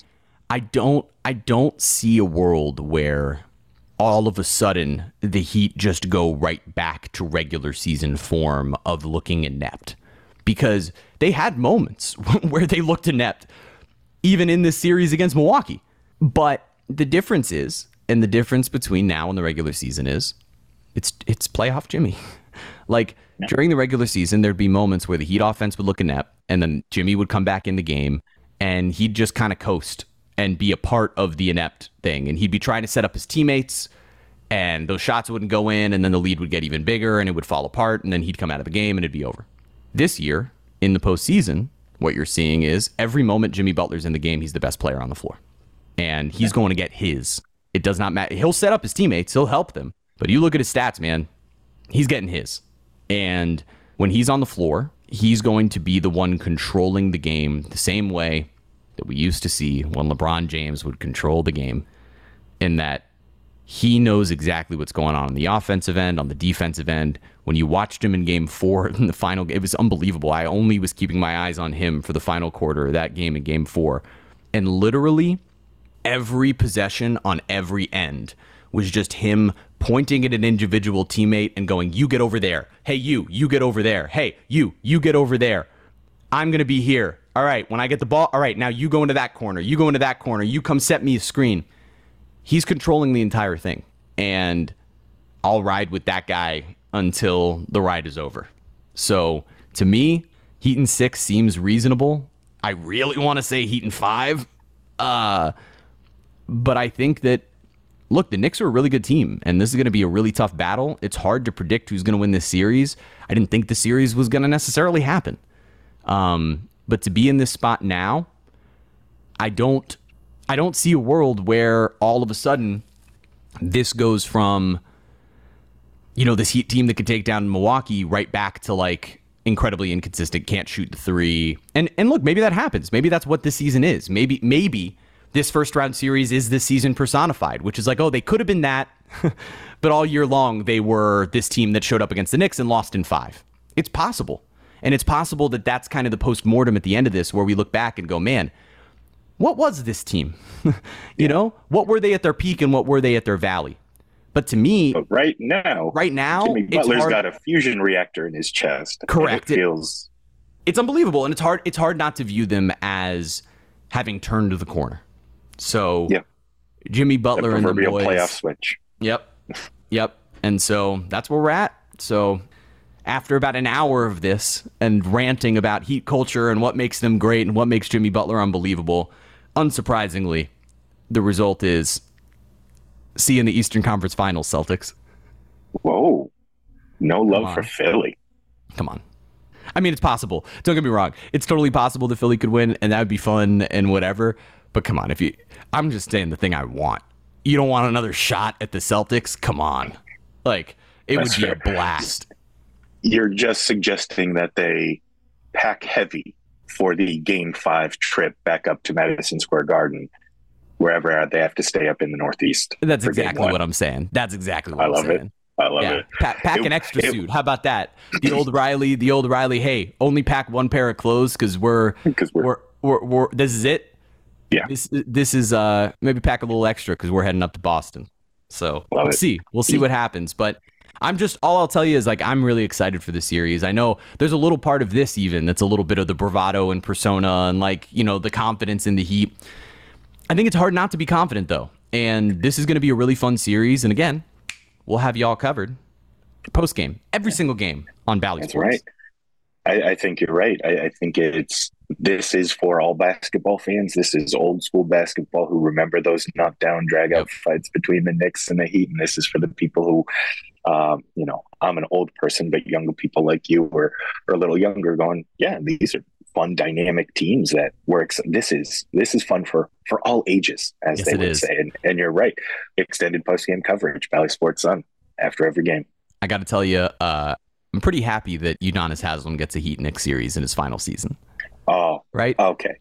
I don't I don't see a world where all of a sudden the Heat just go right back to regular season form of looking inept because they had moments where they looked inept even in this series against Milwaukee. But the difference is, and the difference between now and the regular season is, it's it's playoff Jimmy. like during the regular season, there'd be moments where the Heat offense would look inept, and then Jimmy would come back in the game, and he'd just kind of coast and be a part of the inept thing. And he'd be trying to set up his teammates, and those shots wouldn't go in, and then the lead would get even bigger, and it would fall apart, and then he'd come out of the game, and it'd be over. This year, in the postseason, what you're seeing is every moment Jimmy Butler's in the game, he's the best player on the floor, and he's going to get his. It does not matter. He'll set up his teammates, he'll help them, but you look at his stats, man. He's getting his, and when he's on the floor, he's going to be the one controlling the game the same way that we used to see when LeBron James would control the game, in that he knows exactly what's going on on the offensive end, on the defensive end. When you watched him in game four in the final, it was unbelievable. I only was keeping my eyes on him for the final quarter of that game in game four. And literally every possession on every end was just him pointing at an individual teammate and going, You get over there. Hey, you, you get over there. Hey, you, you get over there. I'm going to be here. All right, when I get the ball, all right, now you go into that corner. You go into that corner. You come set me a screen. He's controlling the entire thing. And I'll ride with that guy until the ride is over. So to me, Heat six seems reasonable. I really want to say Heat five. Uh, but I think that look, the Knicks are a really good team, and this is going to be a really tough battle. It's hard to predict who's going to win this series. I didn't think the series was going to necessarily happen. Um, but to be in this spot now, I don't I don't see a world where all of a sudden this goes from you know this Heat team that could take down Milwaukee right back to like incredibly inconsistent, can't shoot the three. And and look, maybe that happens. Maybe that's what this season is. Maybe maybe this first round series is this season personified, which is like, oh, they could have been that, but all year long they were this team that showed up against the Knicks and lost in five. It's possible. And it's possible that that's kind of the post mortem at the end of this, where we look back and go, man, what was this team? you yeah. know, what were they at their peak and what were they at their valley? But to me, but right now, right now, Jimmy Butler's got a fusion reactor in his chest. Correct. It feels it's unbelievable, and it's hard. It's hard not to view them as having turned the corner. So, yeah, Jimmy Butler the and the boys playoff switch. Yep, yep. And so that's where we're at. So after about an hour of this and ranting about heat culture and what makes them great and what makes Jimmy Butler unbelievable, unsurprisingly, the result is see in the Eastern Conference Finals, Celtics. Whoa. No love for Philly. Come on. I mean, it's possible. Don't get me wrong. It's totally possible that Philly could win and that would be fun and whatever. But come on, if you I'm just saying the thing I want. You don't want another shot at the Celtics? Come on. Like, it That's would be fair. a blast you're just suggesting that they pack heavy for the game five trip back up to Madison Square Garden, wherever they have to stay up in the Northeast. That's exactly what I'm saying. That's exactly what I love saying. it. I love yeah. it. Pack, pack it, an extra it, suit. How about that? The old Riley, the old Riley. Hey, only pack one pair of clothes because we're because we're, we're, we're, we're this is it. Yeah. This this is uh maybe pack a little extra because we're heading up to Boston. So love we'll it. see. We'll see what happens. But I'm just all I'll tell you is like I'm really excited for the series. I know there's a little part of this even that's a little bit of the bravado and persona and like, you know, the confidence in the Heat. I think it's hard not to be confident though. And this is going to be a really fun series and again, we'll have you all covered post game, every single game on Bally That's Sports. right. I, I, think you're right. I, I, think it's this is for all basketball fans. This is old school basketball who remember those knockdown, drag out fights between the Knicks and the Heat, and this is for the people who um, you know, I'm an old person, but younger people like you were are a little younger, going, yeah, these are fun, dynamic teams that works. This is this is fun for for all ages, as yes, they would is. say. And, and you're right. Extended post game coverage, Bally Sports Sun after every game. I got to tell you, uh, I'm pretty happy that Udonis Haslem gets a Heat Knicks series in his final season. Oh, right. Okay.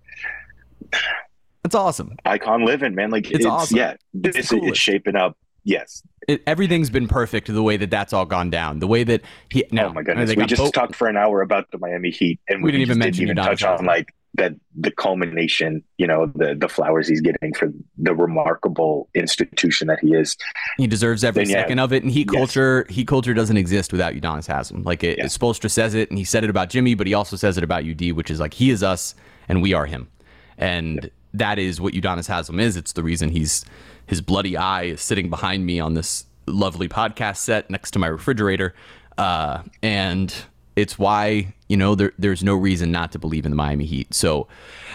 That's awesome. Icon living, man. Like it's, it's awesome. Yeah, this it's, it's shaping up. Yes, it, everything's been perfect the way that that's all gone down. The way that he. No, oh my goodness, we just talked for an hour about the Miami Heat, and we, we didn't even mention didn't even touch on like that the culmination, you know, the the flowers he's getting for the remarkable institution that he is. He deserves every then, second yeah, of it. And heat yes. culture, heat culture doesn't exist without Udonis Haslem. Like it, yeah. Spoelstra says it, and he said it about Jimmy, but he also says it about UD, which is like he is us and we are him, and yeah. that is what Udonis Haslem is. It's the reason he's his bloody eye is sitting behind me on this lovely podcast set next to my refrigerator, uh, and it's why you know there, there's no reason not to believe in the Miami Heat. So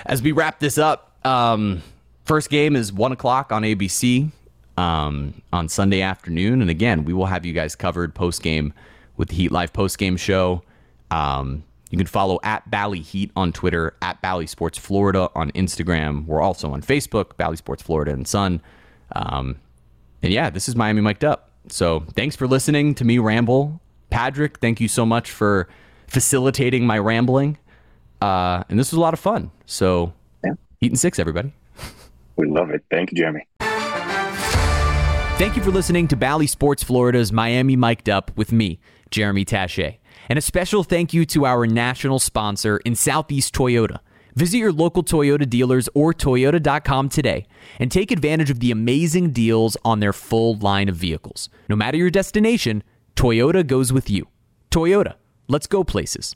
as we wrap this up, um, first game is one o'clock on ABC um, on Sunday afternoon, and again we will have you guys covered post game with the Heat Live post game show. Um, you can follow at Bally Heat on Twitter, at Bally Sports Florida on Instagram. We're also on Facebook, Bally Sports Florida and Sun. Um, and yeah, this is Miami Mic'd Up. So thanks for listening to me ramble Padrick, thank you so much for facilitating my rambling. Uh, and this was a lot of fun. So, yeah. Heat and Six, everybody. We love it. Thank you, Jeremy. Thank you for listening to Bally Sports Florida's Miami Mic'd Up with me, Jeremy Taché. And a special thank you to our national sponsor in Southeast Toyota. Visit your local Toyota dealers or Toyota.com today and take advantage of the amazing deals on their full line of vehicles. No matter your destination, Toyota goes with you. Toyota, let's go places.